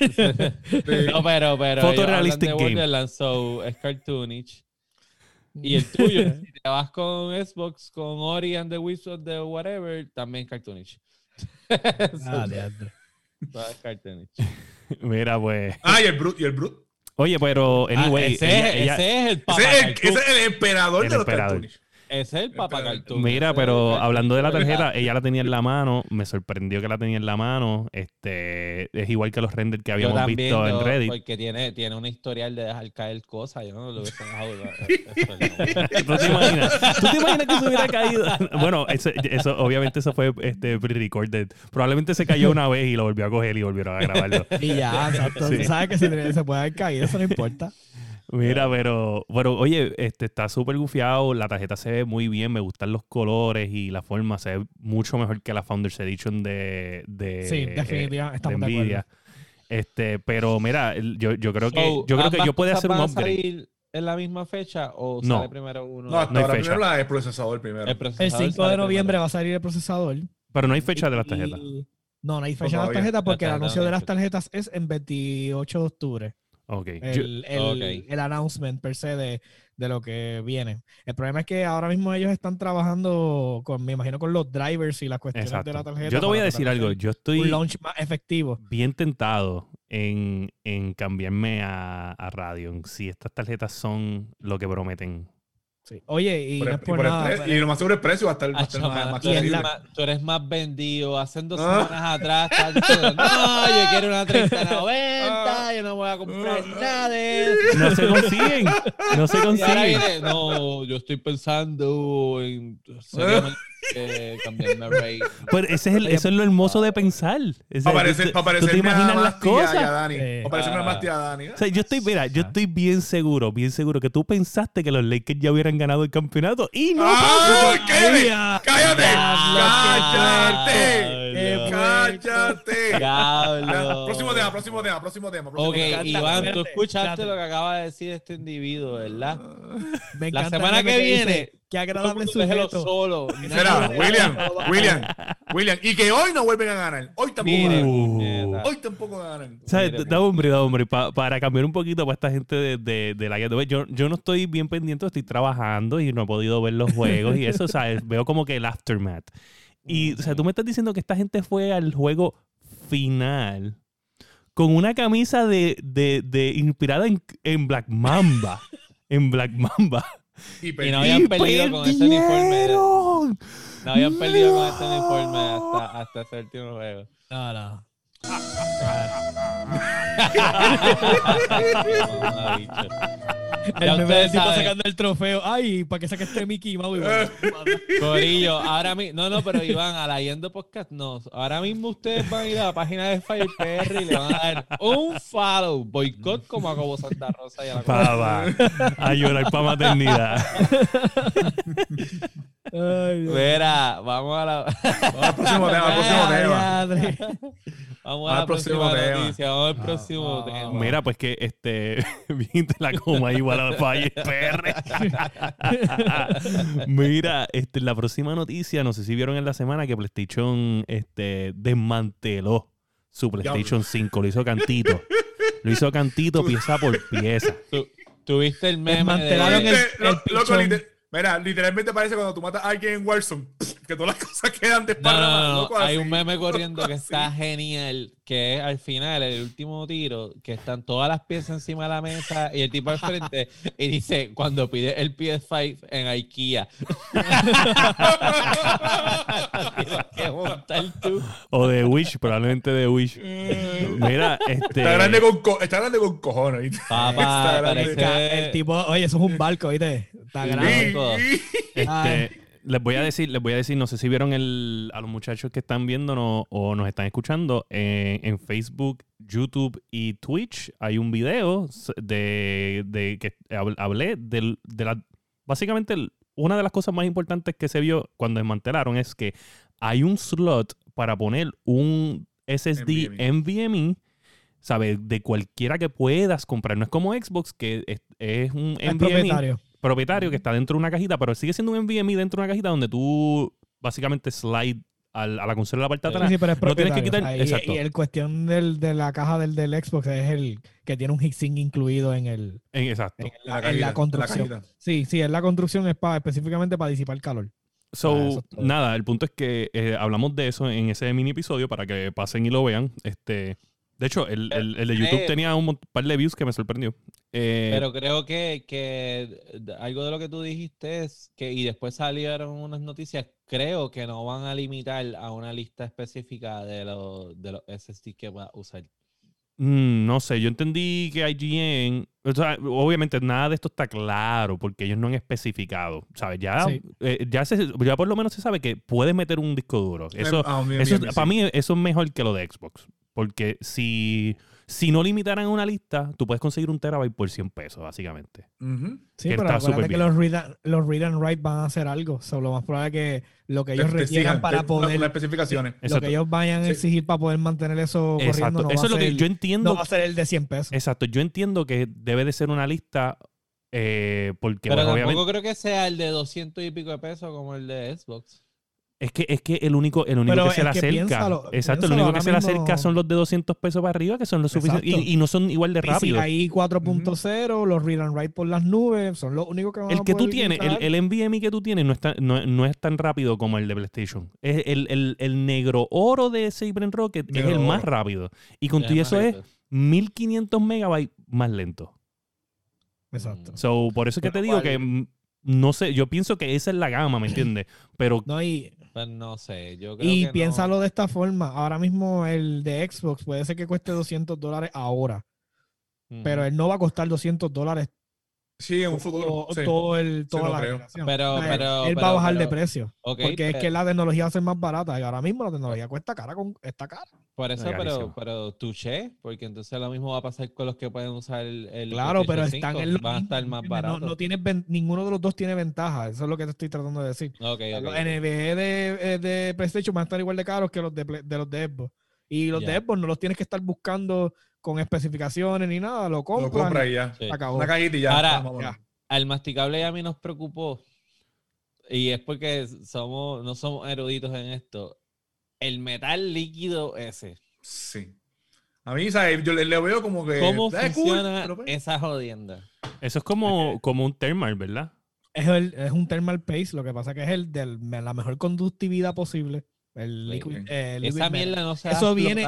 No, pero, pero. Photorealistic de game. Borderlands, so es cartoonish. Y el tuyo, si te vas con Xbox, con Ori and the of the whatever, también es cartoonish. Ah, diantre. todo es cartoonish. Mira, pues. Ah, y el Brute, y el Brute. Oye, pero, Ah, anyway, ese, ella- es, ella- ese es el papa Ese es, el, cartoon. ese es el emperador El de los emperador. cartoons. Es el papa Espera, cartoon. Mira, pero hablando de la tarjeta, ella la tenía en la mano, me sorprendió que la tenía en la mano. Este, es igual que los renders que Yo habíamos también, visto en Reddit. Porque tiene, tiene un historial de dejar caer cosas. Yo no lo hubiese dejado. ¿Tú te imaginas? ¿Tú te imaginas que se hubiera caído? Bueno, eso, eso- obviamente eso fue este, pre-recorded. Probablemente se cayó una vez y lo volvió a coger y volvieron a grabarlo. Y ya, exacto. Sí. Tú sabes que si te- se puede haber caído, eso no importa. Mira, pero, pero oye, este está súper gufiado, la tarjeta se ve muy bien, me gustan los colores y la forma, se ve mucho mejor que la Founders Edition de, de, Sí, eh, definitivamente, de de Nvidia. Este, pero mira, el- yo, yo creo que So, yo creo que ¿ambas yo puedo hacer un upgrade. salir en la misma fecha o No. sale primero uno? No, hasta No hay ahora fecha. primero la, el procesador primero. El, El procesador 5 de noviembre primero. va a salir el procesador. Pero no hay fecha de las tarjetas. Y- No, no hay fecha de las tarjetas porque el anuncio no, de las tarjetas es en 28 de octubre. Ok. Yo- El, el, el announcement per se de, de lo que viene. El problema es que ahora mismo ellos están trabajando con, me imagino, con los drivers y las cuestiones exacto. de la tarjeta. Yo te voy a decir algo, yo estoy Un launch más efectivo. bien tentado en, en cambiarme a, a Radeon si estas tarjetas son lo que prometen. Sí. Oye, y Por no el- por por nada. pre- pero- y lo más seguro el precio va a estar, va a Ah, estar más, más tú, eres accesible. más, tú eres más vendido. Hace dos Ah. semanas atrás estabas diciendo, no, yo quiero una 3090, yo no voy a comprar Ah. nada de eso. No se consiguen, no se consiguen. viene, no, yo estoy pensando en eh, cambiarme. Pero ese es el- eso es lo hermoso de pensar. Ese- parecer, tú- te imaginas las tía a cosas. Dani. Eh, Para parecerme a ah. más tía a Dani. O sea, yo estoy, mira, yo estoy bien seguro, bien seguro que tú pensaste que los Lakers ya hubieran ganado el campeonato y no ¡Ah! pasó. ¡Cállate! ¡Cállate! ¡Cállate! ¡Cállate! Próximo tema, próximo tema, próximo tema. próximo Ok, tema. Iván, tú escuchaste lo que acaba de decir este individuo, ¿verdad? Me La semana que viene, Qué agradable sujeto. solo. Espera, William, William, William. Y que hoy no vuelven a ganar. Hoy tampoco ganan. Uh. Hoy tampoco ganan. ¿Sabes? Da hombre, da hombre. pa- para cambiar un poquito para esta gente de, de, de la guía de yo, yo no estoy bien pendiente, estoy trabajando y no he podido ver los juegos y eso, ¿sabes? Veo como que el aftermath. Y, o sea, tú me estás diciendo que esta gente fue al juego final con una camisa de, de, de inspirada en, en Black Mamba. en Black Mamba. Y Y no habían ¡Y perdido con ese uniforme. No habían perdido con este uniforme hasta, hasta ese último juego. No, no. Mamá, bicho. El del tipo sacando el trofeo. Ay, para que saque este Mickey Mouse. Corillo, ahora mismo, no, no, pero Iván, a la Yendo Podcast no. Ahora mismo ustedes van a ir a la página de Fire PR y le van a dar un follow, boicot como a Cobo Santa Rosa y a la Pava, a llorar para maternidad. Ay, Dios. Mira, vamos a la, Vamos al próximo tema, al próximo tema. madre. vamos a Al la próximo próxima tema. noticia, vamos al próximo ah, tema. Mira, pues que este la coma igual PR. Mira, este, la próxima noticia, no sé si vieron en la semana que PlayStation este, desmanteló su PlayStation 5, lo hizo cantito. Lo hizo cantito pieza por pieza. Tuviste el meme Desmantelaron de... el- loco, pichón. liter- Mira, literalmente parece cuando tú matas a alguien en Warzone. que todas las cosas quedan No, desparramadas. no, no, loco, Hay así, un meme corriendo que está genial, que es al final, el último tiro, que están todas las piezas encima de la mesa y el tipo al frente y dice, cuando pide el PS5 en IKEA. O de Wish, probablemente de Wish. Mira, este. Está grande con, co- está grande con cojones. ¿viste? Papá, Está grande. parece- Ca- El tipo, oye, eso es un barco, ¿viste? Está grande. Este, les voy a decir, les voy a decir, no sé si vieron el, a los muchachos que están viéndonos o nos están escuchando eh, en Facebook, YouTube y Twitch hay un video de, de que hab- hablé del- de la básicamente una de las cosas más importantes que se vio cuando desmantelaron es que hay un slot para poner un SSD NVMe, ¿sabes? De cualquiera que puedas comprar. No es como Xbox, que es, es un Es NVMe propietario. Propietario que está dentro de una cajita, pero sigue siendo un NVMe dentro de una cajita donde tú básicamente slide al- a la consola de la parte de atrás. Sí, pero es no tienes que quitar- Ahí- exacto. Y el cuestión del, de la caja del, del Xbox es el que tiene un heatsink incluido en, el, En- exacto. en En la, en construcción. en la sí, sí, es la construcción es para, específicamente para disipar calor. So, Ah, nada, el punto es que eh, hablamos de eso en ese mini episodio para que pasen y lo vean. Este, de hecho, el, el- el de YouTube eh, tenía un par de views que me sorprendió. Eh, Pero creo que, que algo de lo que tú dijiste es que, y después salieron unas noticias, creo que no van a limitar a una lista específica de los, de los SSD que va a usar. mm, no sé, yo entendí que IGN, o sea, obviamente nada de esto está claro porque ellos no han especificado, ¿sabes? Ya, Sí. eh, ya, se- ya por lo menos se sabe que puedes meter un disco duro. Eso, Ah, bien, Eso, bien, para sí. mí eso es mejor que lo de Xbox. Porque si, si no limitaran una lista, tú puedes conseguir un terabyte por 100 pesos, básicamente. Ujú. Sí, Que pero está acuérdate que los read, and, los read and write van a hacer algo. So, lo más probable es que lo que ellos Te- te requieran exijan, para te- poder, Las especificaciones. lo Exacto. que ellos vayan a Sí. exigir para poder mantener eso corriendo Exacto. no, eso va es lo a que ser- yo no entiendo. va a ser el de 100 pesos. Exacto. Yo entiendo que debe de ser una lista eh, porque Pero pues, tampoco obviamente creo que sea el de 200 y pico de pesos como el de Xbox. Es que es que el único el único Pero que se le acerca. piénsalo, exacto, el único que se le mismo- acerca son los de 200 pesos para arriba que son los suficientes y, y no son igual de Y si rápidos. hay 4.0, los read and write por las nubes, son los únicos que van El a que tú tienes, el, el NVMe que tú tienes no es tan, no, no es tan rápido como el de PlayStation. Es el, el- el negro oro de Saber Rocket es el más oro. rápido. Y con todo eso es marico. 1500 megabytes más lento. Exacto. So, por eso es que Pero te digo ¿cuál? que no sé, yo pienso que esa es la gama, ¿me entiendes? Pero No, y, Pues no sé, yo creo y que no. piénsalo de esta forma. Ahora mismo el de Xbox puede ser que cueste 200 dólares ahora, pero él no va a costar 200 dólares Sí, en un futuro. todo, sí. todo el, toda la generación. Pero- pero- él va pero- a bajar de precio. Porque es que la tecnología va a ser más barata y ahora mismo la tecnología cuesta cara con está cara. Por eso, pero, pero touché, porque entonces lo mismo va a pasar con los que pueden usar el, el Claro, pero están 5, en lo van a estar más ¿entiendes? No- baratos. No, tienes ven- ninguno de los dos tiene ventaja. Eso es lo que te estoy tratando de decir. Ok, ok, Los ok. NVE de, eh, de PlayStation van a estar igual de caros que los de, de los de Xbox. Y los Ya. de Xbox no los tienes que estar buscando con especificaciones ni nada. Lo Lo compras. compra y ya. Sí. acabó. Una cajita y ya. Ahora-. Ya. Al masticable a mí nos preocupó, y es porque somos, no somos eruditos en esto, el metal líquido ese. Sí. A mí, ¿sabes? Yo le, le veo como que. ¿Cómo "Ah, cool", funciona pues, esa jodienda? eso es como, como un thermal, ¿verdad? Es, el- es un thermal paste. Lo que pasa que es el de la mejor conductividad posible. El Sí, liquid, eh, liquid Esa metal. mierda no se va a Eso viene-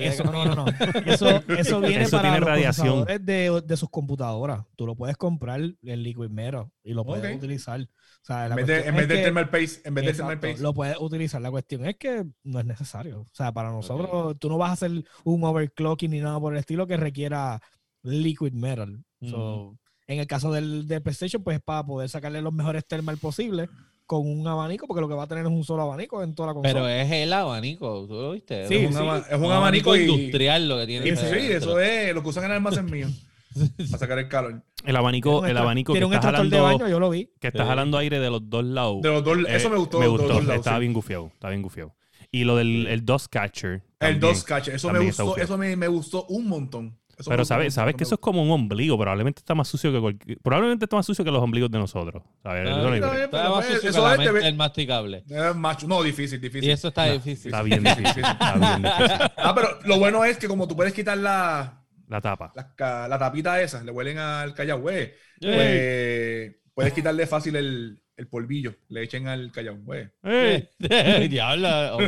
Eso, que- no, no, no. Eso, eso viene Eso para tiene los radiación. procesadores de, de sus computadoras. Tú lo puedes comprar en Liquid Metal y lo puedes utilizar. O sea, la En vez de, en vez de thermal paste, en vez de thermal Exacto, paste. lo puedes utilizar. La cuestión es que no es necesario. O sea, para nosotros, tú no vas a hacer un overclocking ni nada por el estilo que requiera liquid metal. So, en el caso del, del PlayStation, pues es para poder sacarle los mejores thermal posibles con un abanico, porque lo que va a tener es un solo abanico en toda la consola. Pero es el abanico, ¿tú lo viste? Sí, es un, sí. ama- es un abanico y. industrial lo que tiene. y ese sí, dentro. eso es lo que usan en el almacén mío. para sacar el calor. El abanico, el abanico que un está extractor de jalando, baño, yo lo vi. que está Sí. jalando aire de los dos lados. De los dos, Eh, eso me gustó. Me gustó, lados, estaba sí. bien gufiado, estaba bien gufiado. Y lo del el dust catcher. El también. dos catch, eso me gustó, eso me, me gustó un montón. Eso Pero sabes, sabes que eso es como un ombligo, probablemente está más sucio que cualquier, probablemente está más sucio que los ombligos de nosotros. ¿sabes? Ah, Eso no. Está más Pero, sucio eso que la es mente del masticable. Eh, macho, no, difícil, difícil. Y eso está No, difícil. Está bien difícil. está bien difícil. Ah, pero lo bueno es que como tú puedes quitar la, La tapa. la, la tapita esa, le huelen al callao, güey, Yeah. pues puedes quitarle fácil el, el polvillo, le echen al callao. Pues. Eh, Diablo,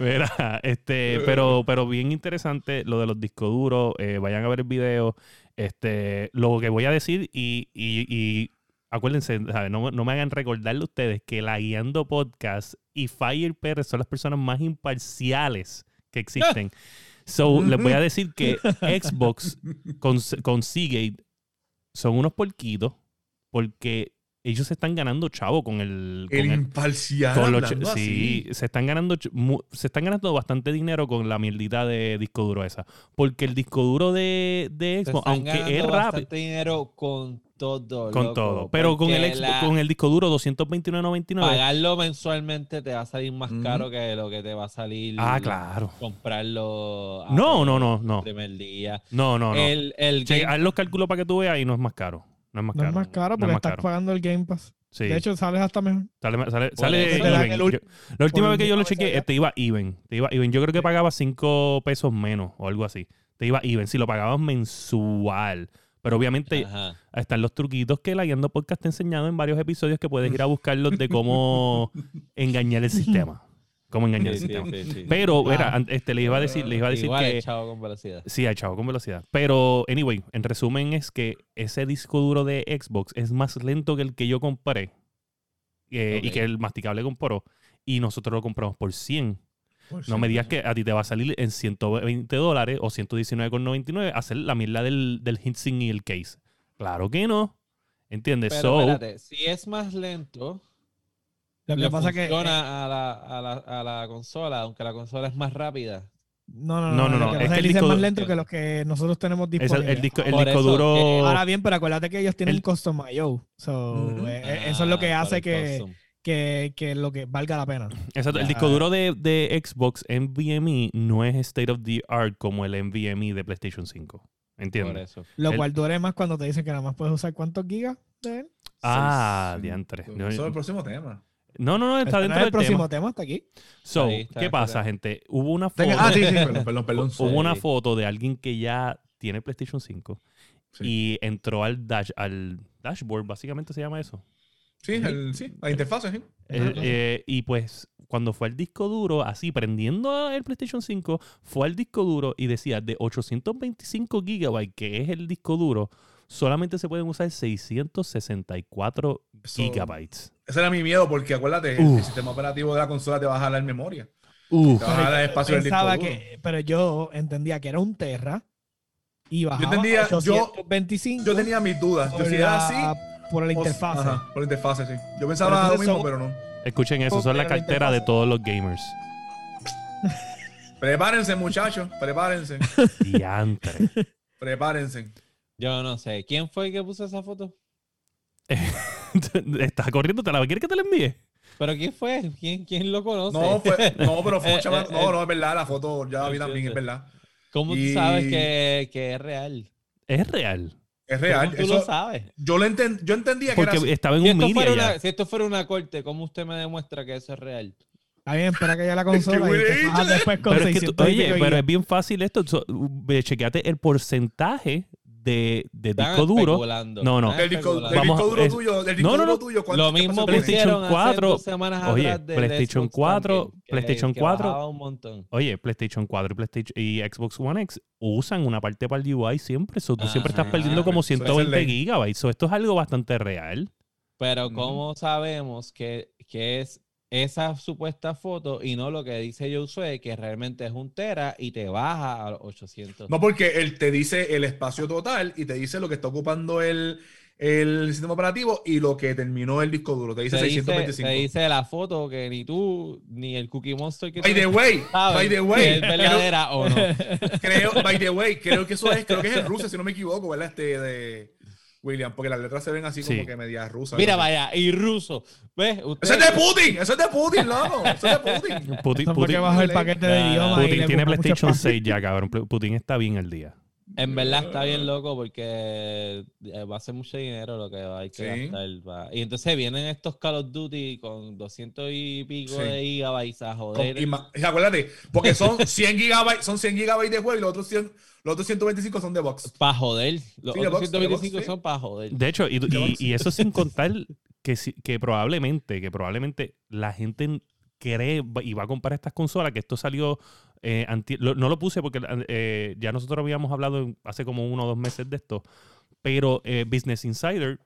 Mira, este, pero, pero bien interesante lo de los discos duros. eh, vayan a ver el video. Este, lo que voy a decir y, y- y acuérdense, ¿sabes? No, no me hagan recordarle a ustedes que la Guiando Podcast y Fire Pérez son las personas más imparciales que existen. So, les voy a decir que Xbox con, con Seagate son unos porquitos porque ellos se están ganando chavo con el... con El el- imparcial. con los sí, así. se están ganando se están ganando bastante dinero con la mierdita de disco duro esa. Porque el disco duro de, de Se Xbox, están aunque ganando es rápido bastante dinero con todo. con loco, todo, pero con el, la- con el disco duro 229.99. pagarlo mensualmente te va a salir más caro que lo que te va a salir Ah, claro. comprarlo a- No, no, no, no. el primer día. No, no, no. El, el Che, Game- haz los cálculos para que tú veas y no es más caro. No es más No caro. es más caro No es porque más estás caro. pagando el Game Pass. Sí. De hecho, sales hasta mejor. sale, sale, sale even. el Yo- la última vez que yo lo chequeé, te iba even. Te iba even. Yo creo que pagaba 5 pesos menos o algo así. Te iba even. Si lo pagabas mensual. Pero obviamente Ajá. están los truquitos que la Guiando Podcast te ha enseñado en varios episodios que puedes ir a buscarlos de cómo engañar el sistema. Cómo engañar el Sí, sí, sistema. sí, sí. Pero, Ah. mira, an- este, les iba a decir, les iba a decir Igual que... el chavo con velocidad. Sí, hay chavo con velocidad. Pero, anyway, en resumen es que ese disco duro de Xbox es más lento que el que yo compré eh, y que el masticable compró. Y nosotros lo compramos por 100. No me digas que a ti te va a salir en 120 dólares o 119,99 hacer la mierda del, del heatsink y el case. Claro que no. ¿Entiendes? Pero So, espérate, si es más lento, Lo que le pasa que. eh, funciona a, la, a, la, a la consola, aunque la consola es más rápida. No, no, No, no. no, no, que es que es el disco más du- lento que los que nosotros tenemos es el, disponibles. el disco, el Por disco eso, duro... que- Ahora bien, pero acuérdate que ellos tienen El- custom I.O. So, eh, eh, eso es lo que Ah, hace que, que, que lo que valga la pena. Exacto, el disco duro de, de Xbox NVMe no es state of the art como el NVMe de PlayStation 5. Por ¿Entiendes? eso. Lo El- cual duele más cuando te dicen que nada más puedes usar cuántos gigas de él. Ah, diantre. Eso es el próximo tema. No, no, no, está Este no dentro es el del próximo tema. tema, hasta aquí. So, Ahí está, ¿qué está pasa, gente? Hubo una foto, ah, sí, sí, perdón, perdón, perdón. hubo una foto de alguien que ya tiene PlayStation 5 Sí, y entró al dash, al dashboard, básicamente se llama eso. sí, el- sí, la interfase, sí. El- Ajá. eh, y pues cuando fue al disco duro, así prendiendo el PlayStation 5, fue al disco duro y decía de 825 gigabytes, que es el disco duro, solamente se pueden usar 664 Eso- gigabytes. Ese era mi miedo porque acuérdate, el, Uf. el sistema operativo de la consola te va a jalar memoria. Uf. Te va a jalar el espacio del disco duro. que, pero yo entendía que era un Terra y bajaba entendía- yo- 825 Yo tenía mis dudas. Yo si era así. por la interfaz. Ajá, por la interfase, sí. Yo pensaba lo mismo, son- pero no. Escuchen eso, son la cartera de interfaz- todos los gamers. Prepárense, muchachos. Prepárense. Diantre. Prepárense. Yo no sé. ¿Quién fue el que puso esa foto? Estás corriendo, ¿te la quieres que te la envíe? ¿Pero quién fue? ¿Quién, quién lo conoce? No, fue, no, pero fue un Eh, chamaco. eh, No, eh. no, es verdad. La foto ya la vi también, es verdad. ¿Cómo tú sabes que, que es real? Es real. Es real. ¿Cómo tú Eso, lo sabes? yo, lo enten- yo entendía que era Porque estaba en Si un esto, media fuera ya. una, si esto fuera una corte, ¿cómo usted me demuestra que eso es real? Está bien, espera que haya la consola y después con Pero es que tú- 600 y oye, pero es bien fácil esto. So, chequeate el porcentaje de, de disco duro. No, no. están El disco, especulando. el Vamos disco duro es- tuyo, el disco No, no, duro no. tuyo. ¿cuánto Lo mismo? PlayStation pusieron hace 4. dos semanas Oye, atrás del PlayStation Xbox 4, también, que- PlayStation que 4. bajaba un montón. Oye, PlayStation 4 y, PlayStation, y Xbox One X usan una parte para el UI siempre. So, tú Ah, siempre estás ah, perdiendo como eso es 120 ley. gigabytes. So, esto es algo bastante real. Pero. ¿cómo sabemos que, que es esa supuesta foto y no lo que dice Josué, que realmente es un tera y te baja a los 800? No, porque él te dice el espacio total y te dice lo que está ocupando el, el sistema operativo y lo que terminó el disco duro. Te dice te, dice, 625. te dice la foto que ni tú ni el Cookie Monster que By the way, by the way, es verdadera o no. creo, by the way, creo que eso es, creo que es en Rusia, si no me equivoco, ¿verdad? Este de William, porque las letras se ven así como Sí. que medias rusas. Mira, no vaya, y ruso. ¿Ves? Usted, Ese es de Putin, ese es de Putin, loco. Ese es de Putin. Putin, Eso Putin- bajó el Putin- paquete de idioma. Putin tiene PlayStation espacio. 6 ya, cabrón. Putin está bien al día. En verdad está bien loco porque eh, va a ser mucho dinero lo que hay que Sí. gastar. va. Y entonces vienen estos Call of Duty con 200 y pico Sí. de gigabytes a Con- joder. y acuérdate, porque son 100 gigabytes, son 100 gigabytes de juego y los otros, 100, los otros 125 son de box. Para joder. Los Sí, de otros box, de 125 box, sí. son para joder. De hecho, y, y- eso sin contar que, si- que probablemente, que probablemente la gente cree y va a comprar estas consolas, que esto salió, eh, lo- no lo puse porque eh, ya nosotros habíamos hablado hace como uno o dos meses de esto, pero eh, Business Insider,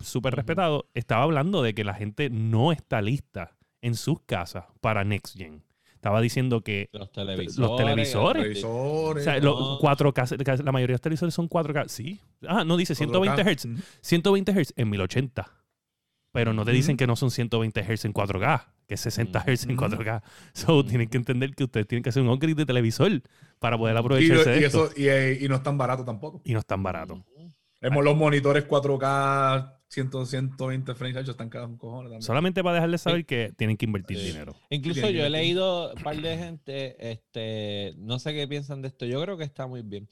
súper respetado, estaba hablando de que la gente no está lista en sus casas para Next Gen. Estaba diciendo que Los televisores. Los televisores. Televisores. o sea, No. los 4K, la mayoría de los televisores son 4K. Sí. Ah, no, dice 120 4K. Hz. 120 Hz en 1080. Pero no te dicen que no son 120 Hz en 4K, que es 60 Hz en Ujú. 4K. So, tienen que entender que ustedes tienen que hacer un upgrade de televisor para poder Y, aprovecharse y de esto. eso, y, eh, y no es tan barato tampoco. Y no es tan barato. Ujú. Vemos los monitores 4K, 100, 120 frames, están cada un cojones también. Solamente para dejarles saber que tienen que invertir Sí. dinero. Incluso yo he leído un par de gente, este, no sé qué piensan de esto. Yo creo que está muy bien.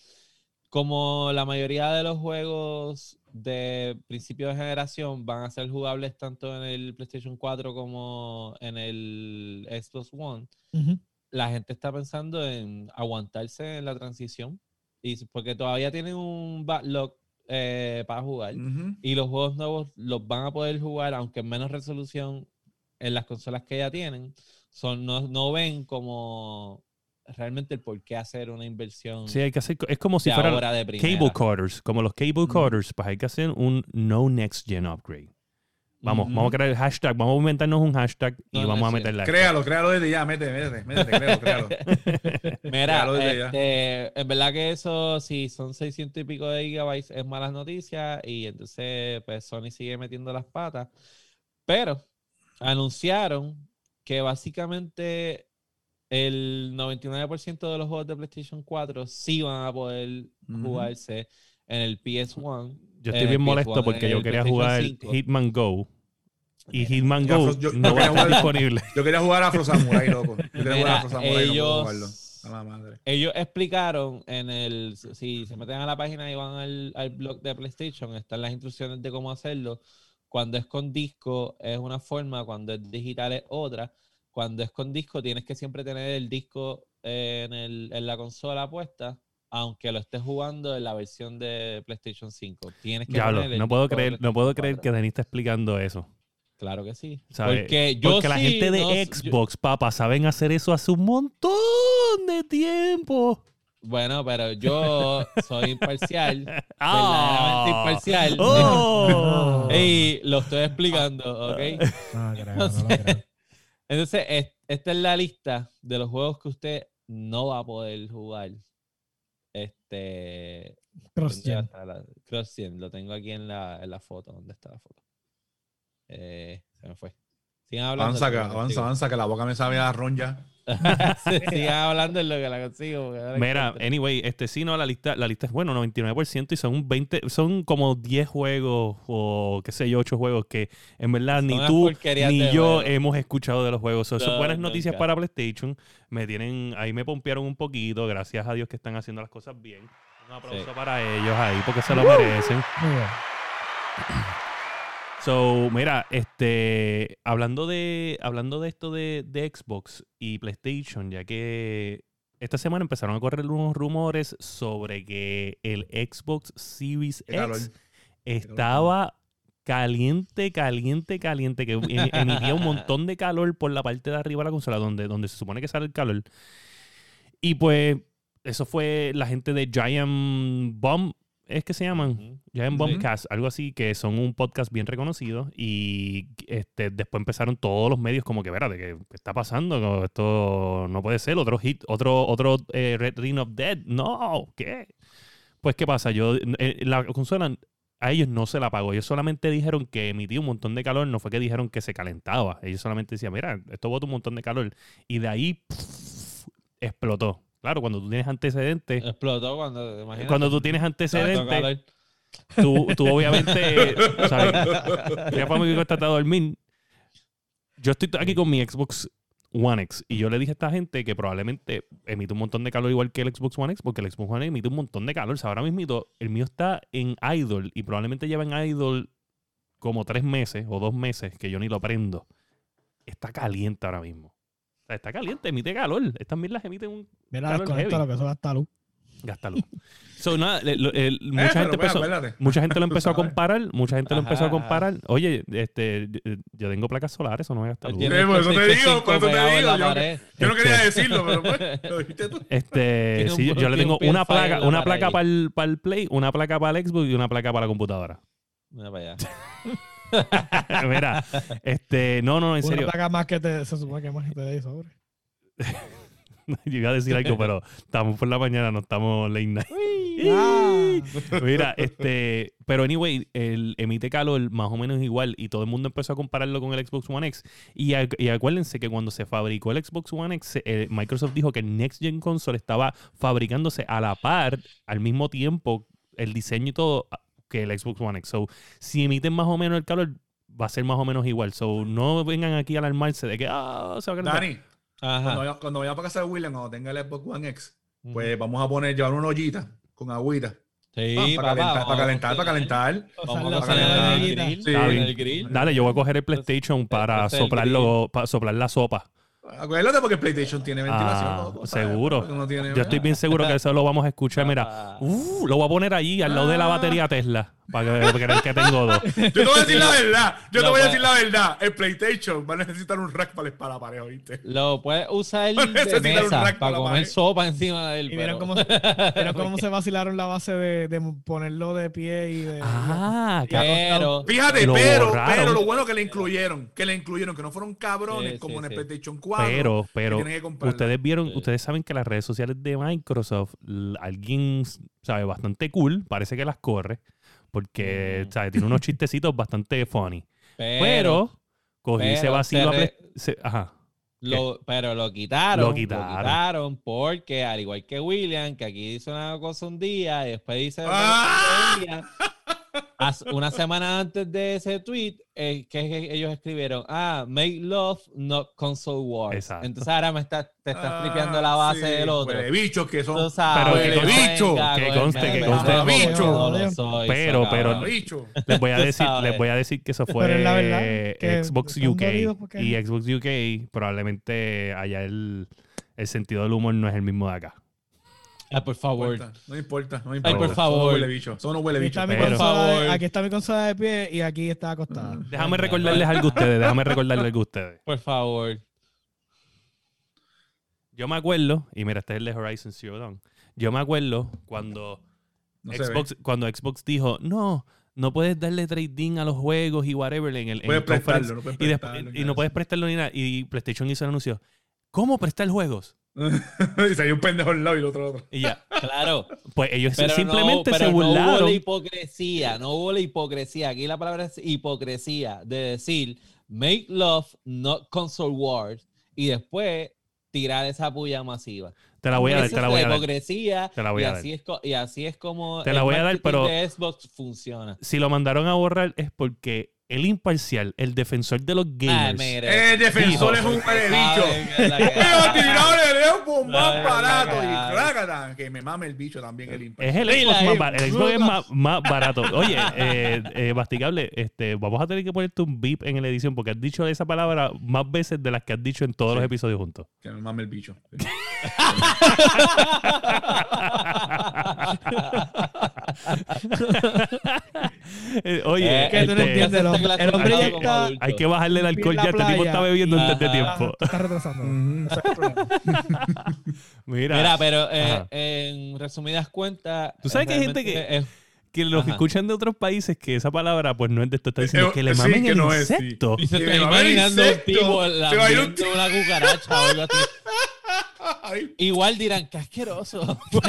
Como la mayoría de los juegos de principio de generación van a ser jugables tanto en el PlayStation 4 como en el Xbox One, Ujú. la gente está pensando en aguantarse en la transición. Y porque todavía tienen un backlog eh, para jugar. Ujú. Y los juegos nuevos los van a poder jugar, aunque en menos resolución, en las consolas que ya tienen. Son, no, no ven como realmente el por qué hacer una inversión Sí, hay que hacer. Es como si fuera ahora de primera. cable cutters, como los cable cutters, pues hay que hacer un no next gen upgrade. Vamos, vamos a crear el hashtag, vamos a inventarnos un hashtag y No vamos a meter la. Créalo, créalo desde ya, métete, métete, métete, créalo, créalo. Mira, ya. este, en verdad que eso, si son 600 y pico de gigabytes, es malas noticias. Y entonces, pues Sony sigue metiendo las patas. Pero anunciaron que básicamente el 99% de los juegos de PlayStation 4 sí van a poder jugarse en el PS1. Yo estoy bien PS1, molesto porque yo quería jugar 5. Hitman Go. Y Mira, Hitman Go yo- no yo va a quería estar jugar- disponible. Yo quería jugar a Afro Samurai, loco. Yo quería jugar a Afro Samurai, no puedo ellos- jugarlo. A la madre. Ellos explicaron en el, si se meten a la página y van al, al blog de PlayStation, están las instrucciones de cómo hacerlo. Cuando es con disco es una forma, cuando es digital es otra. Cuando es con disco tienes que siempre tener el disco eh, en, el- en la consola puesta, aunque lo estés jugando en la versión de PlayStation 5. Tienes que Diablo, tener el no puedo creer, no puedo creer que 4. Denis está explicando eso. Claro que sí. ¿sabes? Porque yo Porque la gente de no- yo- Xbox, papá, saben hacer eso hace un montón de tiempo. bueno, pero yo soy imparcial. Ah. verdaderamente imparcial. Oh. Y lo estoy explicando, ¿ok? No lo creo. Entonces, es- esta es la lista de los juegos que usted no va a poder jugar. Este. Cross ¿dónde gen. está la- Cross lo tengo aquí en la, en la foto. ¿Dónde está la foto? Eh, se me fue. Sigan hablando. Avanza, que- avanza, avanza, que la boca me sabe a ron ya. Sigan hablando en lo que la consigo. Mira, encuentro. anyway, este sí, no, la lista, la lista es bueno, 99% y son 20, son como 10 juegos o qué sé yo, 8 juegos que en verdad Son ni tú ni yo hemos escuchado de los juegos. So, son buenas noticias nunca. para PlayStation. Me tienen, ahí me pompearon un poquito, gracias a Dios que están haciendo las cosas bien. Un aplauso Sí. para ellos ahí porque se lo merecen. So, mira, este, hablando de, hablando de esto de, de Xbox y PlayStation, ya que esta semana empezaron a correr unos rumores sobre que el Xbox Series. X estaba caliente, caliente, caliente, que em- emitía un montón de calor por la parte de arriba de la consola, donde, donde se supone que sale el calor. Y pues, eso fue la gente de Giant Bomb, es que se llaman. Ya en. Bombcast, algo así, que son un podcast bien reconocido. Y este, después empezaron todos los medios como que, espérate, ¿qué, está pasando? Esto no puede ser. Otro hit, otro, otro eh, Red Ring of Dead. No, ¿qué? Pues, ¿qué pasa? Yo, eh, la consola a ellos no se la pagó. Ellos solamente dijeron que emitía un montón de calor. No fue que dijeron que se calentaba. Ellos solamente decían, mira, esto bota un montón de calor. Y de ahí pff, explotó. Claro, cuando tú tienes antecedentes, Explotó cuando. imagínate. cuando tú tienes antecedentes, tú, tú obviamente, ¿sabes? Ya para mí que está a dormir. Yo estoy aquí con mi Xbox One X. Y yo le dije a esta gente que probablemente emite un montón de calor igual que el Xbox One X, porque el Xbox One X emite un montón de calor. O sea, ahora mismo el mío está en idle y probablemente lleva en idle como tres meses o dos meses que yo ni lo prendo. Está caliente ahora mismo. O sea, está caliente, emite calor. Estas las emiten un. Mira, desconecta lo que eso gasta luz. Gasta luz. So, nada, eh, mucha, gente empezó, mucha gente lo empezó a comparar. Mucha gente lo empezó a comparar. Oye, este, yo tengo placas solares, eso no me gasta luz. por eso te digo, por eso te digo. Yo, yo, no quería decirlo, pero pues, lo dijiste tú. Este, sí, yo le tengo una placa, una placa para el, para el Play, una placa para el Xbox y una placa para la computadora. Mira para allá. Mira, este, no, no, en serio. Una placa más que te, se supone que más que te dé sobre. Yo iba a decir algo, pero estamos por la mañana, no estamos late night. Ah. Mira, este, pero anyway, el emite calor más o menos igual y todo el mundo empezó a compararlo con el Xbox One X. Y, acuérdense que cuando se fabricó el Xbox One X, eh, Microsoft dijo que el Next Gen Console estaba fabricándose a la par, al mismo tiempo, el diseño y todo, que el Xbox One X. So, si emiten más o menos el calor, va a ser más o menos igual. So, no vengan aquí a alarmarse de que, ah, se va a Dani, cuando, vaya, cuando vaya para casa de William, cuando tenga el Xbox One X, pues vamos a poner, llevar una ollita con agüita. Sí, para, calentar, para calentar, para calentar, Vamos a calentar. El grill. Dale, yo voy a coger el PlayStation para soplarlo, para soplar la sopa. Acuérdate porque PlayStation tiene ventilación. Ah, seguro. Yo estoy bien seguro que eso lo vamos a escuchar. Mira, uh, lo voy a poner allí al lado de la batería Tesla. Para que, tengo dos. Yo te voy a decir la verdad. Yo te voy a decir la verdad. El PlayStation va a necesitar un rack para, la pared, ¿oíste? Lo puedes usar de mesa para, comer sopa encima de él. Y vieron cómo, cómo se vacilaron la base de, de, ponerlo de pie y de. Ah, pero. Fíjate, pero, pero lo bueno que le incluyeron. Que le incluyeron, que no fueron cabrones como en el PlayStation 4. Pero, pero. Ustedes vieron, ustedes saben que las redes sociales de Microsoft, alguien sabe bastante cool, parece que las corre porque mm. tiene unos chistecitos bastante funny. Pero, cogí ese vacío. ajá. Lo, pero lo quitaron, lo quitaron. porque, al igual que William, que aquí dice una cosa un día y después dice ¡Ah! día, una semana antes de ese tweet, eh, que ellos escribieron, ah, make love, not console war. Entonces ahora me está, te estás ah, la base del otro. De bichos que son. pero que bicho. Que conste, que conste. Bicho. pero, pero, les voy a decir, les voy a decir que eso fue Xbox UK y Xbox UK probablemente allá el, el sentido del humor no es el mismo de acá. Ah, por favor. No importa, no importa. Ay, por favor. Son huele bicho. Son no huele bicho. Aquí está, consola, aquí está mi consola de pie y aquí está acostada. Déjame recordarles algo a ustedes. Déjame recordarles algo a ustedes. Por favor. Yo me acuerdo, y mira, este es el de Horizon Zero Dawn. Yo me acuerdo cuando, Xbox, cuando Xbox dijo, no, no puedes darle trading a los juegos y whatever en el, en el prestarlo, no puedes y, prestarlo, y, no puedes prestarlo ni nada. Y PlayStation hizo el anuncio. ¿Cómo prestar juegos? y salió un pendejo al lado y el otro al otro. Y ya, claro. Pues ellos simplemente se burlaron. No hubo la hipocresía, no hubo la hipocresía. Aquí la palabra es hipocresía de decir make love, not console wars, y después tirar esa puya masiva. Te la voy a dar, te la voy a dar. hipocresía. Te la voy y a dar. Así es, y así es como te la voy a dar, pero Xbox funciona. Si lo mandaron a borrar es porque el imparcial, el defensor de los gamers. el defensor es un bicho. Pero tirador de un más barato y rágata, que me mame el bicho también el imparcial. Es el Xbox más barato. El Xbox es más, más barato. Oye, eh, eh, Basticable, este, vamos a tener que ponerte un beep en la edición porque has dicho esa palabra más veces de las que has dicho en todos los episodios juntos. Que me mame el bicho. Eh, oye, que tú no este, entiendes, el hombre ya está. Hay que bajarle el alcohol, ya este tipo está bebiendo antes de tiempo. Está retrasando. Mira. Mira, pero eh, en resumidas cuentas. Tú sabes que hay gente que. que los que escuchan de otros países que esa palabra pues no es de esto está diciendo que le mamen el insecto y se está imaginando un tipo la una cucaracha o algo así Igual dirán, qué asqueroso.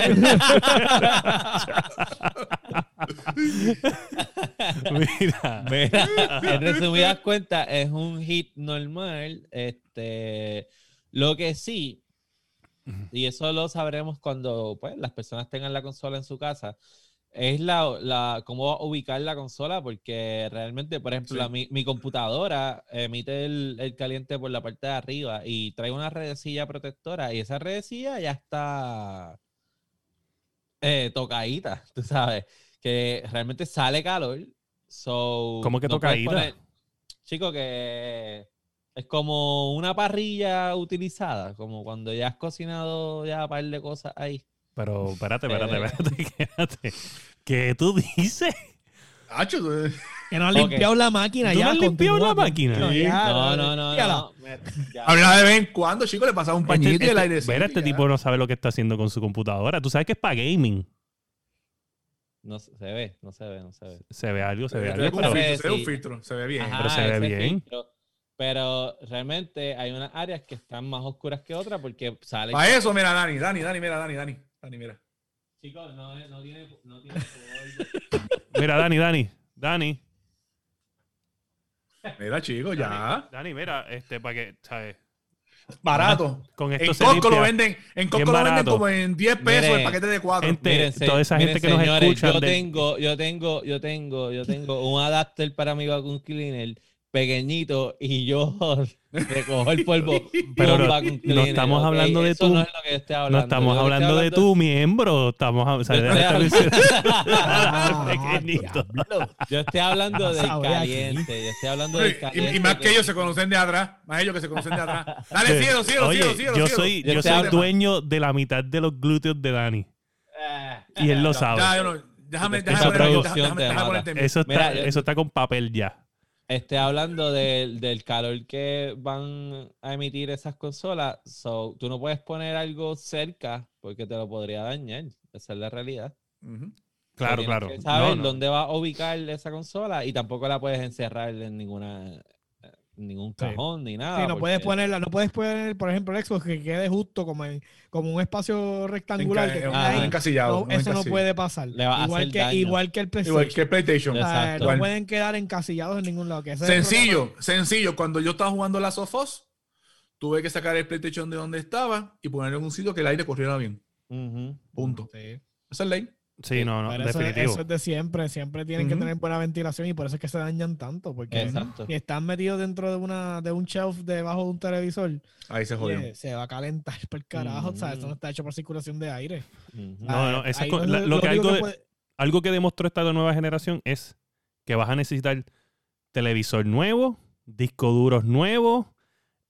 Mira. Mira, en resumidas cuentas, es un hit normal. Este, lo que sí, y eso lo sabremos cuando pues, las personas tengan la consola en su casa, es la, la cómo ubicar la consola, porque realmente, por ejemplo, Sí. la- mi, mi computadora emite el, el caliente por la parte de arriba y trae una redecilla protectora y esa redecilla ya está eh, tocadita, tú sabes, que realmente sale calor. So, ¿Cómo que no tocadita? poner- chico, que es como una parrilla utilizada, como cuando ya has cocinado ya un par de cosas ahí. Pero espérate, espérate, Eh. espérate, espérate. ¿Qué tú dices? Hacho, tú- Que no ha Ok. limpiado la máquina ¿Tú ya. no has limpiado la máquina? Sí. ya, No, no, no, no. Habla de vez en cuando, chico, le pasaba un pañito Este, y el este- aire. mira, este tipo no sabe lo que está haciendo con su computadora. Tú sabes que es para gaming. No se ve, no se ve, no se ve. Se ve algo, se ve Se algo. ve pero- un filtro, se ve un filtro, se ve bien. Ajá, Pero se ve bien. filtro. Pero realmente hay unas áreas que están más oscuras que otras porque sale. Para eso, mira, Dani, Dani, Dani, mira, Dani, Dani, Dani, mira. Chicos, no, no tiene. No tiene Mira, Dani, Dani, Dani. Mira, chicos, ya. Dani, mira, este, para que, ¿sabes? Barato. Con esto En Costco lo venden, en Costco lo venden como en 10 pesos el paquete de cuatro. gente- Miren, se- toda esa miren, gente que nos escucha Yo tengo, yo tengo, yo tengo, yo tengo un adapter para mi vacuum cleaner pequeñito y yo recojo el polvo Pero con no- estamos hablando de Eso tu- No es lo que yo estoy hablando. No estamos Yo estoy hablando de tu miembro. Estamos o sea, Yo estoy de hablando- pequeñito. Yo estoy hablando del caliente. Yo estoy hablando del caliente. y más que ellos se conocen de atrás, más ellos que se conocen de atrás. Dale, cielo, cielo, Oye, cielo, cielo. yo soy, Yo yo soy dueño de la mitad de los glúteos de Dani. Ah, Y él lo sabe. ya, yo no- déjame, déjame, déjame, déjame Mira, yo- eso está con papel ya. Estoy hablando del, del calor que van a emitir esas consolas. So, tú no puedes poner algo cerca porque te lo podría dañar. Esa es la realidad. Claro, claro. que saber No, no. dónde va a ubicar esa consola y tampoco la puedes encerrar en ninguna ningún Sí. cajón ni nada. Sí, no puedes ponerla, no puedes poner, por ejemplo, el Xbox que quede justo como en como un espacio rectangular Enca- Ah, ahí. encasillado. No, no eso no puede pasar. Le va a igual hacer que daño. igual que el PlayStation. Igual que el PlayStation. Sea, Exacto. no pueden quedar encasillados en ningún lado. que Sencillo, sencillo. Cuando yo estaba jugando la Sofos, tuve que sacar el PlayStation de donde estaba y ponerlo en un sitio que el aire corriera bien. Punto. Sí. Esa es ley. Sí, no, no, Pero eso, definitivo. eso es de siempre. Siempre tienen que tener buena ventilación y por eso es que se dañan tanto. Porque Exacto. si están metidos dentro de una de un shelf debajo de un televisor, Ahí se jodió. oye, se va a calentar por el carajo. O sea, eso no está hecho por circulación de aire. No, no, eso es ahí con- no- la- lo que algo de- puede- Algo que demostró esta nueva generación es que vas a necesitar televisor nuevo, discos duros nuevos,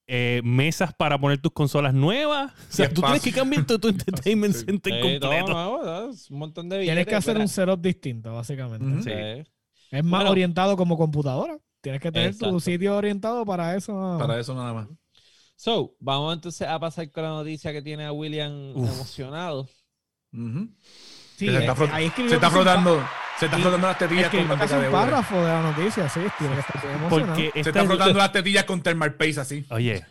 eh, mesas para poner tus consolas nuevas. O sea, tú tienes que cambiar todo tu entertainment Sí. center Sí, completo. ¿no? Es un montón de Tienes billetes, que hacer un setup distinto, básicamente. Sí. Sí. Es más Bueno. orientado como computadora. Tienes que tener Exacto. tu sitio orientado para eso. Para eso nada más. So, vamos entonces a pasar con la noticia que tiene a William Uf. emocionado. Ujú. Sí, se está, frot- ahí escribió se está casi un pa- frotando, se está frotando las tetillas con manteca de un párrafo de la noticia, sí. Porque Se está es- frotando las tetillas con thermal paste así. Oye,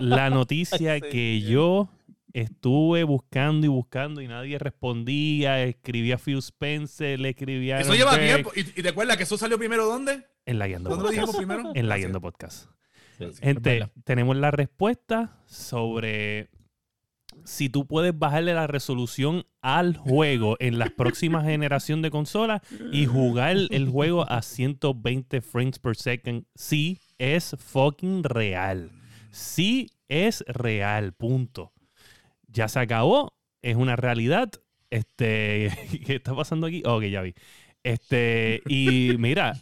la noticia Sí, que yo estuve buscando y buscando y nadie respondía, escribía Phil Spencer, le escribía Eso lleva Beck, tiempo. ¿Y, y te acuerdas que eso salió primero dónde? en la Guiando ¿Dónde lo Podcast. dijimos primero? En la Gracias. Guiando Podcast. Sí. Gente, verdad. tenemos la respuesta sobre si tú puedes bajarle la resolución al juego en la próxima generación de consolas y jugar el juego a 120 frames per second. Sí, es fucking real. Sí, es real. Punto. Ya se acabó. Es una realidad. Este, ¿qué está pasando aquí? Ok, ya vi. Este, y mira,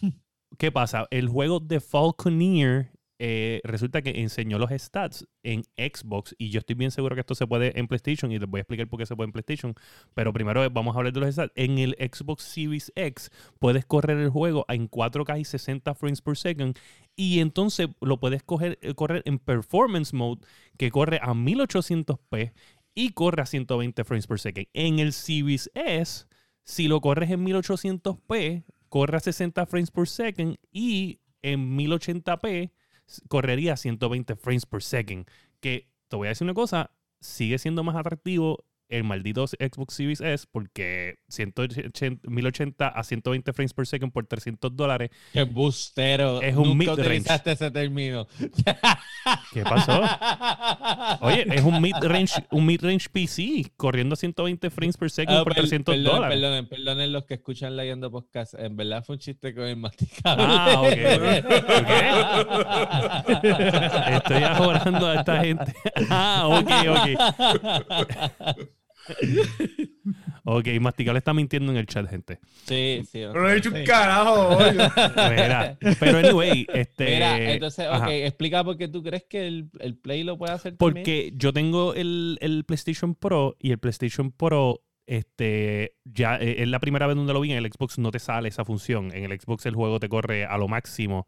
¿qué pasa? El juego de Falconeer eh, resulta que enseñó los stats en Xbox y yo estoy bien seguro que esto se puede en PlayStation y les voy a explicar por qué se puede en PlayStation. Pero primero vamos a hablar de los stats. En el Xbox Series X puedes correr el juego en 4K y 60 frames per second y entonces lo puedes eh, correr en Performance Mode que corre a 1800p y corre a 120 frames per second. En el Series S, si lo corres en 1800p, corre a 60 frames per second y en 1080p s- correría a 120 frames per second. Que te voy a decir una cosa, sigue siendo más atractivo el maldito Xbox Series S porque 180, 1080 a 120 frames per second por 300 dólares. Qué bustero. Es un mid-range. utilizaste ese término. ¿Qué pasó? Oye, es un mid-range un mid-range PC corriendo a 1ente frames per second Ah, por per- 300 perdonen, dólares. Perdonen, perdonen los que escuchan leyendo podcast. En verdad fue un chiste con el masticable. Ah, ok. Estoy ahorrando a esta gente. Ah, ok, ok. Ok, Masticable está mintiendo en el chat, gente. Sí, sí. ok. Pero no he dicho un carajo. Mira, pero anyway, este... Mira, entonces, ok, ajá. explica por qué tú crees que el, el Play lo puede hacer también. Porque yo tengo el, el PlayStation Pro y el PlayStation Pro, este, ya eh, es la primera vez donde lo vi. En el Xbox no te sale esa función. En el Xbox el juego te corre a lo máximo.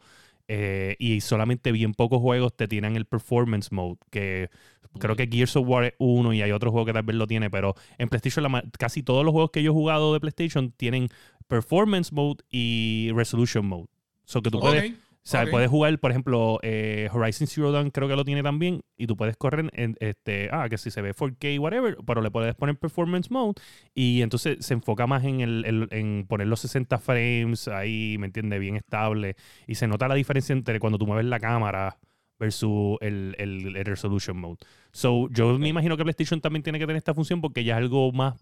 Eh, y solamente bien pocos juegos te tienen el performance mode. Que creo que Gears of War es uno y hay otro juego que tal vez lo tiene. Pero en PlayStation, la casi todos los juegos que yo he jugado de PlayStation tienen performance mode y resolution mode. So que tú puedes o sea, puedes jugar, por ejemplo, eh, Horizon Zero Dawn creo que lo tiene también y tú puedes correr en este, ah, que si se ve 4K, whatever, pero le puedes poner Performance Mode y entonces se enfoca más en, el, el- en poner los 60 frames ahí, ¿me entiendes? Bien estable y se nota la diferencia entre cuando tú mueves la cámara versus el, el- el Resolution Mode. So, yo me imagino que PlayStation también tiene que tener esta función porque ya es algo más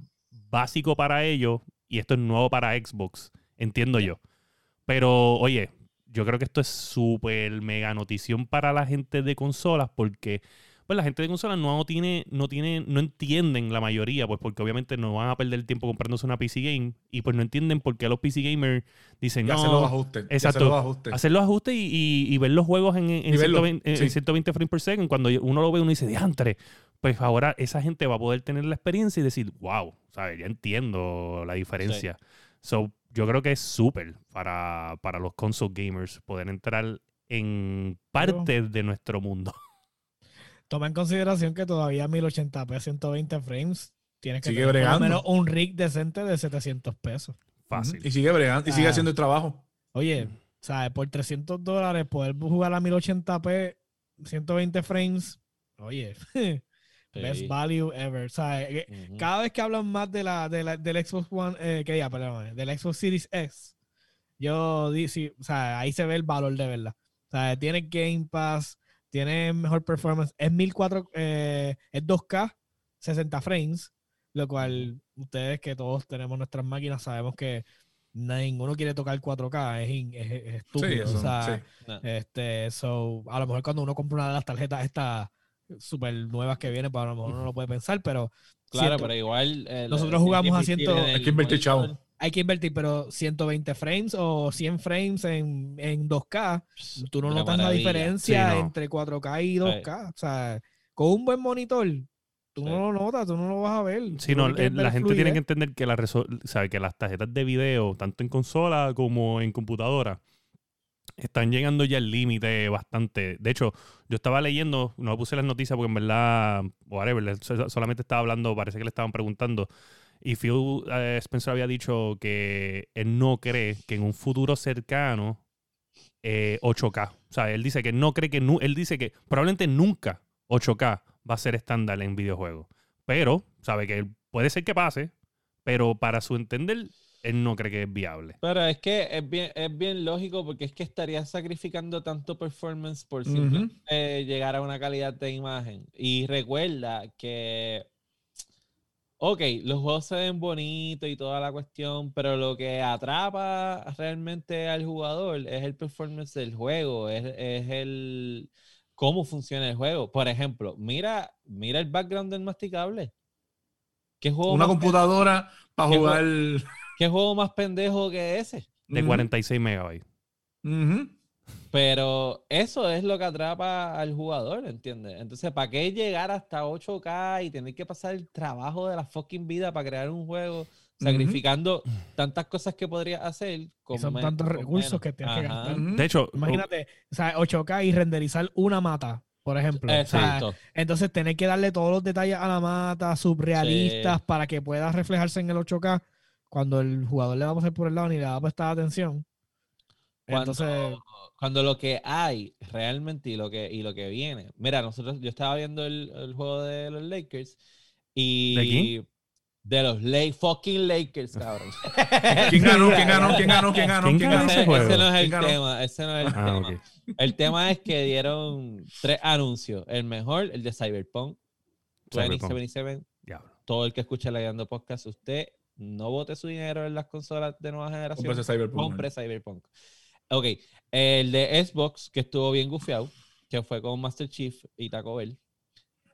básico para ellos y esto es nuevo para Xbox, entiendo yo. Pero, oye, yo creo que esto es súper mega notición para la gente de consolas porque pues la gente de consolas no tiene, no tiene, no entienden la mayoría, pues porque obviamente no van a perder tiempo comprándose una PC game y pues no entienden por qué los PC gamers dicen no, se los ajustes. Exacto. los ajustes. hacer los ajustes y, y- y ver los juegos en, en Y verlo, 120, en sí. 120 frames per second. Cuando uno lo ve, uno dice, diantre. Pues ahora esa gente va a poder tener la experiencia y decir, wow, ¿sabes? ya entiendo la diferencia. So, yo creo que es súper para, para los console gamers poder entrar en parte de nuestro mundo. Toma en consideración que todavía 1080p 120 frames tienes que Sigue tener por lo bregando. menos un rig decente de 700 pesos. Fácil. Y sigue bregando, y sigue Ah. haciendo el trabajo. Oye, ¿sabes? Por 300 dólares poder jugar a 1080p 120 frames. Oye, best value ever. ¿sabes? Eh, Ujú. Cada vez que hablan más de la, de la- del Xbox One, eh, que diga, perdón, del Xbox Series X, yo di- sí, o sea, ahí se ve el valor de verdad. O sea, tiene Game Pass, tiene mejor performance, es 1004, eh, es 2K, 60 frames, lo cual ustedes que todos tenemos nuestras máquinas sabemos que ninguno quiere tocar 4K, es, in- es, es Sí, estúpido. eso, o sea, sí. Este, so, a lo mejor cuando uno compra una de las tarjetas estas súper nuevas que vienen, pues a lo mejor uno no lo puede pensar, pero Claro, siento- pero igual. eh, Nosotros jugamos a invertir 100 en Hay que invertir, chavo. hay que invertir, pero 120 frames o 100 frames en, en 2K, tú no Una notas la diferencia Sí, no. entre 4K y 2K. O sea, con un buen monitor, tú Sí. no lo notas, tú no lo vas a ver. Sí, no, eh, la gente tiene que entender que, la sabe, que las tarjetas de video, tanto en consola como en computadora, están llegando ya al límite bastante. De hecho, yo estaba leyendo, no puse las noticias porque en verdad, whatever, solamente estaba hablando, parece que le estaban preguntando. Y Phil eh, Spencer había dicho que él no cree que en un futuro cercano eh, 8K. O sea, él dice que no cree que, él dice que probablemente nunca 8K va a ser estándar en videojuegos. Pero, sabe que puede ser que pase, pero para su entender, él no cree que es viable. Pero es que es bien, es bien lógico porque es que estarías sacrificando tanto performance por simplemente llegar a una calidad de imagen. Y recuerda que, ok, los juegos se ven bonitos y toda la cuestión, pero lo que atrapa realmente al jugador es el performance del juego, es, es el cómo funciona el juego. Por ejemplo, mira, mira el background del masticable. ¿Qué juego, Una computadora para ¿Qué jugar. ¿Qué juego más pendejo que ese? De Ujú. 46 megabytes. Pero eso es lo que atrapa al jugador, ¿entiendes? Entonces, ¿para qué llegar hasta 8K y tener que pasar el trabajo de la fucking vida para crear un juego, sacrificando tantas cosas que podrías hacer? Con son tantos con recursos menos? que tienes que Ajá. gastar. Ujú. De hecho, Imagínate, o sea, 8K y renderizar una mata, por ejemplo. O sea, Exacto. entonces tener que darle todos los detalles a la mata, subrealistas, para que pueda reflejarse en el 8K cuando el jugador le va a pasar por el lado ni le va a prestar atención. Cuando, Entonces, cuando lo que hay realmente y lo que, y lo que viene. Mira, nosotros, yo estaba viendo el, el juego de los Lakers Y ¿De quién? de los fucking Lakers, cabrón. ¿Quién ganó? ¿Quién ganó? ¿Quién ganó? ¿Quién ganó? ¿Quién ¿Quién ganó ese ese, juego? ese no es el tema, ese no es el Ah, tema. El tema es que dieron tres anuncios. El mejor, el de Cyberpunk Cyberpunk. 2077. Diablo. Todo el que escucha Leyendo Podcast, usted no vote su dinero en las consolas de nueva generación. Cyberpunk. Compre Cyberpunk. Ok, el de Xbox, que estuvo bien gufiado, que fue con Master Chief y Taco Bell.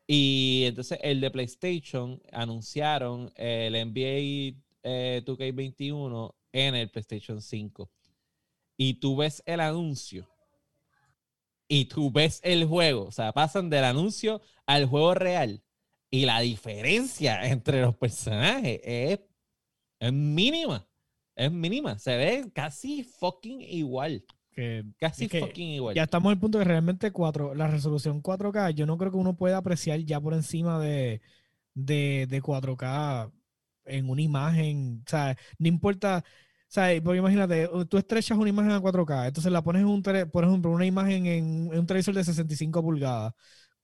Y entonces el de PlayStation anunciaron el NBA eh, 2K21 en el PlayStation 5. Y tú ves el anuncio y tú ves el juego. O sea, pasan del anuncio al juego real. Y la diferencia entre los personajes es, es mínima. Es mínima. Se ve casi fucking igual. Que Casi Es que fucking igual. ya estamos en el punto de realmente 4, la resolución 4K, yo no creo que uno pueda apreciar ya por encima de, de, de 4K en una imagen. O sea, no importa. O sea, porque imagínate, tú estrechas una imagen a 4K, entonces la pones en un, tele- por ejemplo, una imagen en, en un televisor de 65 pulgadas.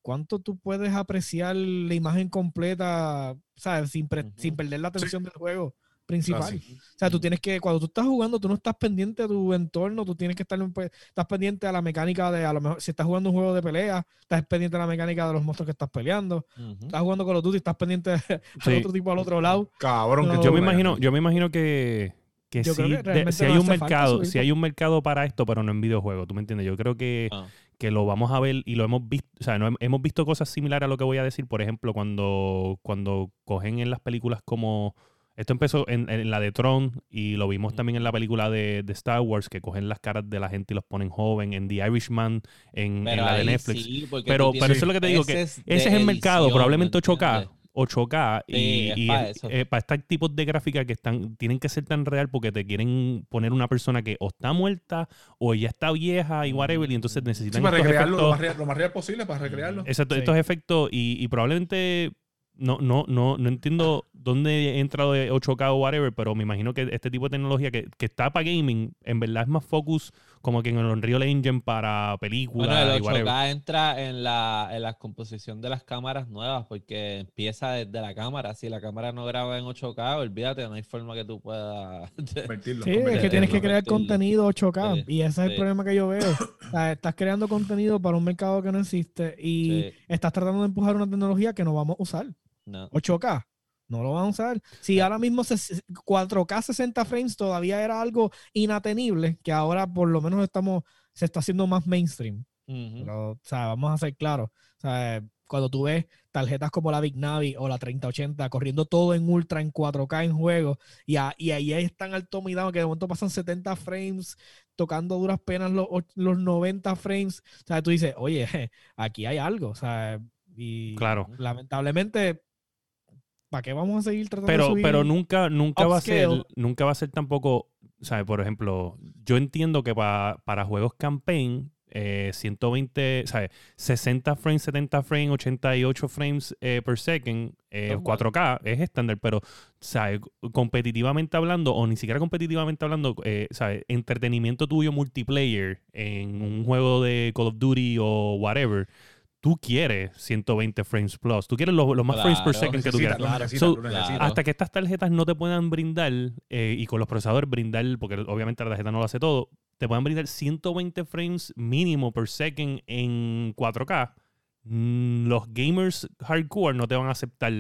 ¿Cuánto tú puedes apreciar la imagen completa, ¿sabes? Sin, pre- sin perder la atención del juego principal. Así. O sea, tú tienes que, cuando tú estás jugando, tú no estás pendiente a tu entorno, tú tienes que estar, pues, estás pendiente a la mecánica de, a lo mejor, si estás jugando un juego de pelea, estás pendiente a la mecánica de los monstruos que estás peleando, estás jugando con los Duty, estás pendiente al Sí. otro tipo al otro lado. Cabrón, que No, Yo me imagino, yo me imagino que, que, Yo sí, creo que de- realmente si no hay un mercado, si hay un mercado para esto, pero no en videojuegos, ¿tú me entiendes? Yo creo que, Ah. que lo vamos a ver y lo hemos visto, o sea, no, hem- hemos visto cosas similares a lo que voy a decir, por ejemplo, cuando, cuando cogen en las películas como, esto empezó en, en la de Tron y lo vimos también en la película de, de Star Wars, que cogen las caras de la gente y los ponen joven, en The Irishman, en, la de Netflix. sí, pero, pero eso es lo que te digo, que ese es el mercado, probablemente ¿me 8K. entiendes? 8K y, Sí, es y pa' es- eso. eh, para estos tipos de gráficas que están tienen que ser tan real porque te quieren poner una persona que o está muerta o ya está vieja y whatever y entonces Sí, necesitan para estos recrearlo lo más, real, lo más real posible, para recrearlo. exacto, Sí. estos efectos y, y probablemente no, no, no, no entiendo dónde entra lo de 8K o whatever, pero me imagino que este tipo de tecnología que, que está para gaming, en verdad es más focus como que en el Unreal Engine para películas Bueno, el y whatever. 8K entra en la, en la composición de las cámaras nuevas porque empieza desde la cámara. Si la cámara no graba en 8K, olvídate, no hay forma que tú puedas. Convertirlo, Sí, es que tienes que crear Convertirlo. contenido 8K Sí, y ese es el problema que yo veo. O sea, estás creando contenido para un mercado que no existe y Sí, estás tratando de empujar una tecnología que no vamos a usar. No. 8K. No lo van a usar. Si ahora mismo se- 4K 60 frames todavía era algo inatenible, que ahora por lo menos estamos, se está haciendo más mainstream. Ujú. Pero, o sea, vamos a ser claros. O sea, cuando tú ves tarjetas como la Big Navi o la 3080 corriendo todo en ultra, en 4K en juego, y, a- y ahí es tan alto midado que de momento pasan 70 frames, tocando duras penas los, los 90 frames. O sea, tú dices, oye, aquí hay algo. O sea, y Claro. lamentablemente, ¿para qué vamos a seguir tratando de pero subir? pero nunca nunca va a ser nunca va a ser tampoco ¿sabes? por ejemplo yo entiendo que pa- para juegos campaign eh, 120 ¿sabes? 60 frames 70 frames 88 frames eh, per second eh, Normal. 4K es estándar pero ¿sabes? competitivamente hablando o ni siquiera competitivamente hablando eh, ¿sabes? entretenimiento tuyo multiplayer en un juego de Call of Duty o whatever tú quieres 120 frames plus tú quieres los, más frames per second que tú quieras Claro. So, claro. hasta que estas tarjetas no te puedan brindar, eh, y con los procesadores brindar, porque obviamente la tarjeta no lo hace todo, te puedan brindar 120 frames mínimo per second en 4K, mm, los gamers hardcore no te van a aceptar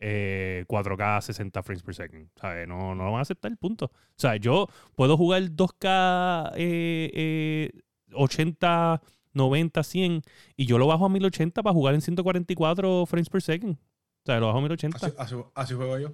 eh, 4K 60 frames per second. ¿sabes? No, no lo van a aceptar, punto. O sea, yo puedo jugar 2K eh, eh, 80, 90, 100 y yo lo bajo a 1080 para jugar en 144 frames per second. O sea, lo bajo a 1080. Así, así, así juego yo.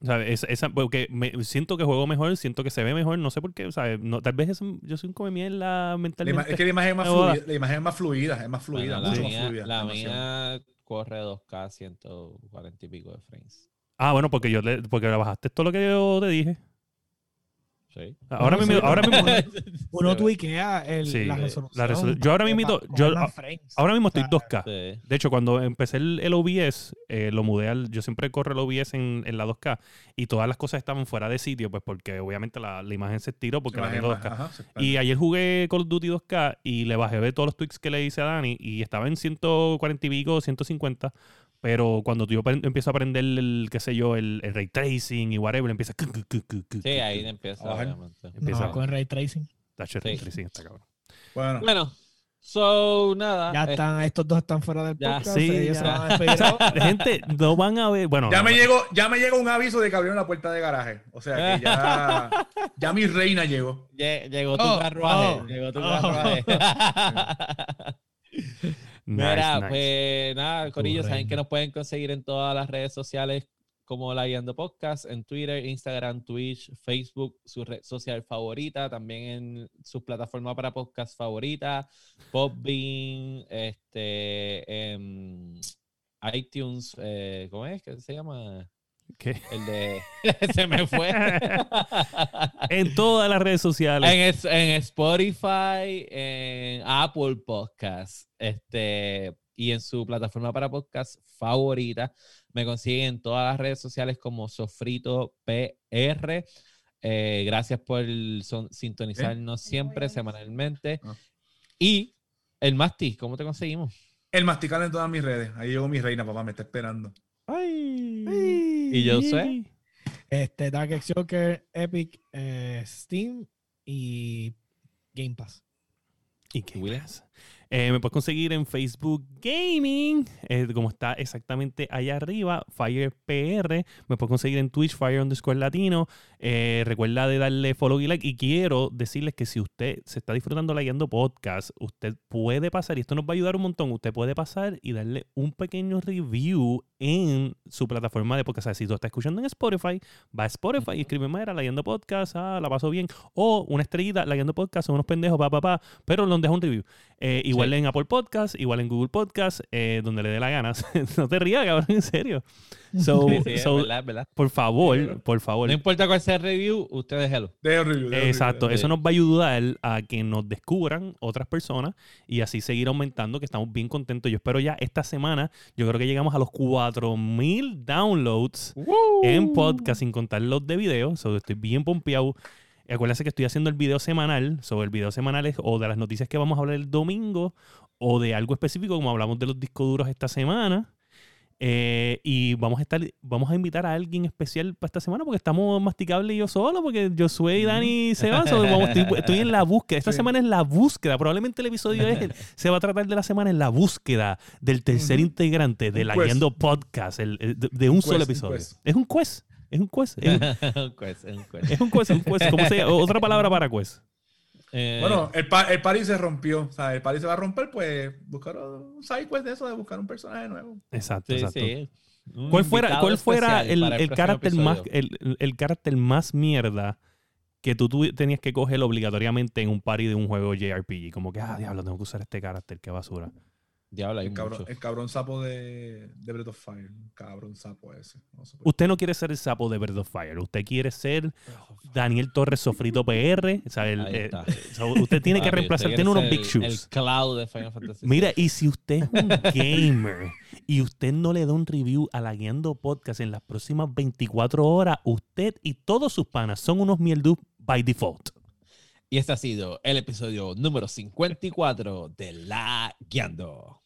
O sea, esa, esa- porque me, siento que juego mejor, siento que se ve mejor, no sé por qué, o sea, no, tal vez es- yo soy un come mierda La ima- mentalmente. es que la imagen es más fluida, la imagen es más fluida, es más fluida, Bueno, mucho la más mía, fluida. la demasiado. mía corre 2K 140 y pico de frames. Ah, bueno, porque yo le, porque bajaste todo lo que yo te dije. Sí. Ahora mismo, sí, ahora mismo, Uno tuiquea el, Sí, la la resolución. resolu- yo ahora coger yo- ahora mismo estoy O sea, 2K. Sí. De hecho, cuando empecé el, el OBS, eh, lo mudé al. Yo siempre corro el OBS en, en la 2K y todas las cosas estaban fuera de sitio, pues porque obviamente la, la imagen se estiró porque la tengo más- 2K. ajá, se Y ayer jugué Call of Duty 2K y le bajé de todos los tweaks que le hice a Dani y estaba en 140 y pico, 150. Pero cuando yo empiezo a aprender el, qué sé yo, el, el ray tracing y whatever, empieza. Sí, ahí empieza, obviamente. Empieza. No, con ray tracing. Tacho, ray Sí. tracing está cabrón. Bueno, Bueno, so, nada. Ya eh, están, estos dos están fuera del Ya, podcast. sí, ellos ya. se van a despedir gente no van a ver. Bueno, ya no, me no. llegó, ya me llegó un aviso de que abrieron la puerta de garaje. O sea que ya, ya mi reina llegó. lle- Llegó tu Oh, carruaje. oh, llegó tu oh. carruaje. Mira, nice. pues nada, Corillo, saben que nos pueden conseguir en todas las redes sociales como La Guiando Podcast, en Twitter, Instagram, Twitch, Facebook, su red social favorita, también en su plataforma para podcast favorita, Podbean, este, em, iTunes, eh, ¿cómo es que se llama? ¿Qué? El de... se me fue. En todas las redes sociales. En, es- en Spotify, en Apple Podcast, este, y en su plataforma para podcast favorita. Me consiguen en todas las redes sociales como Sofrito PR. Eh, gracias por son- sintonizarnos siempre, semanalmente. Ah. Y el Masti, ¿cómo te conseguimos? El masticar en todas mis redes. Ahí llegó mi reina, papá, me está esperando. Ay. ¿Y yo sé? Este, Dark X Joker, Epic, eh, Steam y Game Pass. ¿Y qué? Eh, me puedes conseguir en Facebook Gaming, eh, como está exactamente allá arriba, Fire PR. Me puedes conseguir en Twitch, Fire underscore Latino. Eh, recuerda de darle follow y like. Y quiero decirles que si usted se está disfrutando guiando podcast, usted puede pasar, y esto nos va a ayudar un montón, usted puede pasar y darle un pequeño review en su plataforma de podcast. O sea, si tú estás escuchando en Spotify, va a Spotify y escribe, la guiando podcast, ah, la paso bien. O una estrellita, guiando podcast, son unos pendejos, pa, pa, pa, pero nos deja un review. Eh, igual Sí. en Apple Podcast, igual en Google Podcast, eh, donde le dé la gana. no te rías, cabrón, en serio. So, Sí, sí, es so, verdad, es verdad. por favor, por favor. No importa cuál sea el review, usted déjelo. Dejo review. dejo Exacto, eso nos va a ayudar a que nos descubran otras personas y así seguir aumentando, que estamos bien contentos. Yo espero ya esta semana, yo creo que llegamos a los 4000 downloads en podcast, sin contar los de video. So, estoy bien pompeado. Acuérdense que estoy haciendo el video semanal. Sobre el video semanal es o de las noticias que vamos a hablar el domingo o de algo específico, como hablamos de los discos duros esta semana. Eh, y vamos a estar, vamos a invitar a alguien especial para esta semana porque estamos masticable y yo solo, porque Josué y Dani se van. so, vamos, estoy, estoy en la búsqueda. Esta Sí. semana es la búsqueda. Probablemente el episodio es, se va a tratar de la semana en la búsqueda del tercer Ujú. integrante de Un la quest. Guiando Podcast, el- el- de, de un, solo quest, episodio. Es un quest. Es un quest. Es un, un quest, un quest. es un quest. un quest. ¿Cómo se llama? Otra palabra para quest. Eh, Bueno, el, pa- el party se rompió. O sea, el party se va a romper, pues buscar un side quest de eso, de buscar un personaje nuevo. Exacto, sí, exacto. sí. ¿Cuál fuera, cuál fuera el, el próximo carácter más el, el carácter más mierda que tú, tu- tenías que coger obligatoriamente en un party de un juego JRPG? Como que, ah, diablo, tengo que usar este carácter, qué basura. Diablo, hay El cabrón, mucho. el cabrón sapo de, de Breath of Fire. Cabrón sapo ese. No sé por Usted no quiere ser el sapo de Bird of Fire, usted quiere ser Daniel Torres Sofrito PR. o sea, el, eh, está. so, usted tiene que reemplazar, tiene unos big shoes. El cloud de Final Fantasy. Mira, y si usted es un gamer y usted no le da un review a la Guiando Podcast en las próximas 24 horas, usted y todos sus panas son unos mierdus by default. Y este ha sido el episodio número 54 de La Guiando.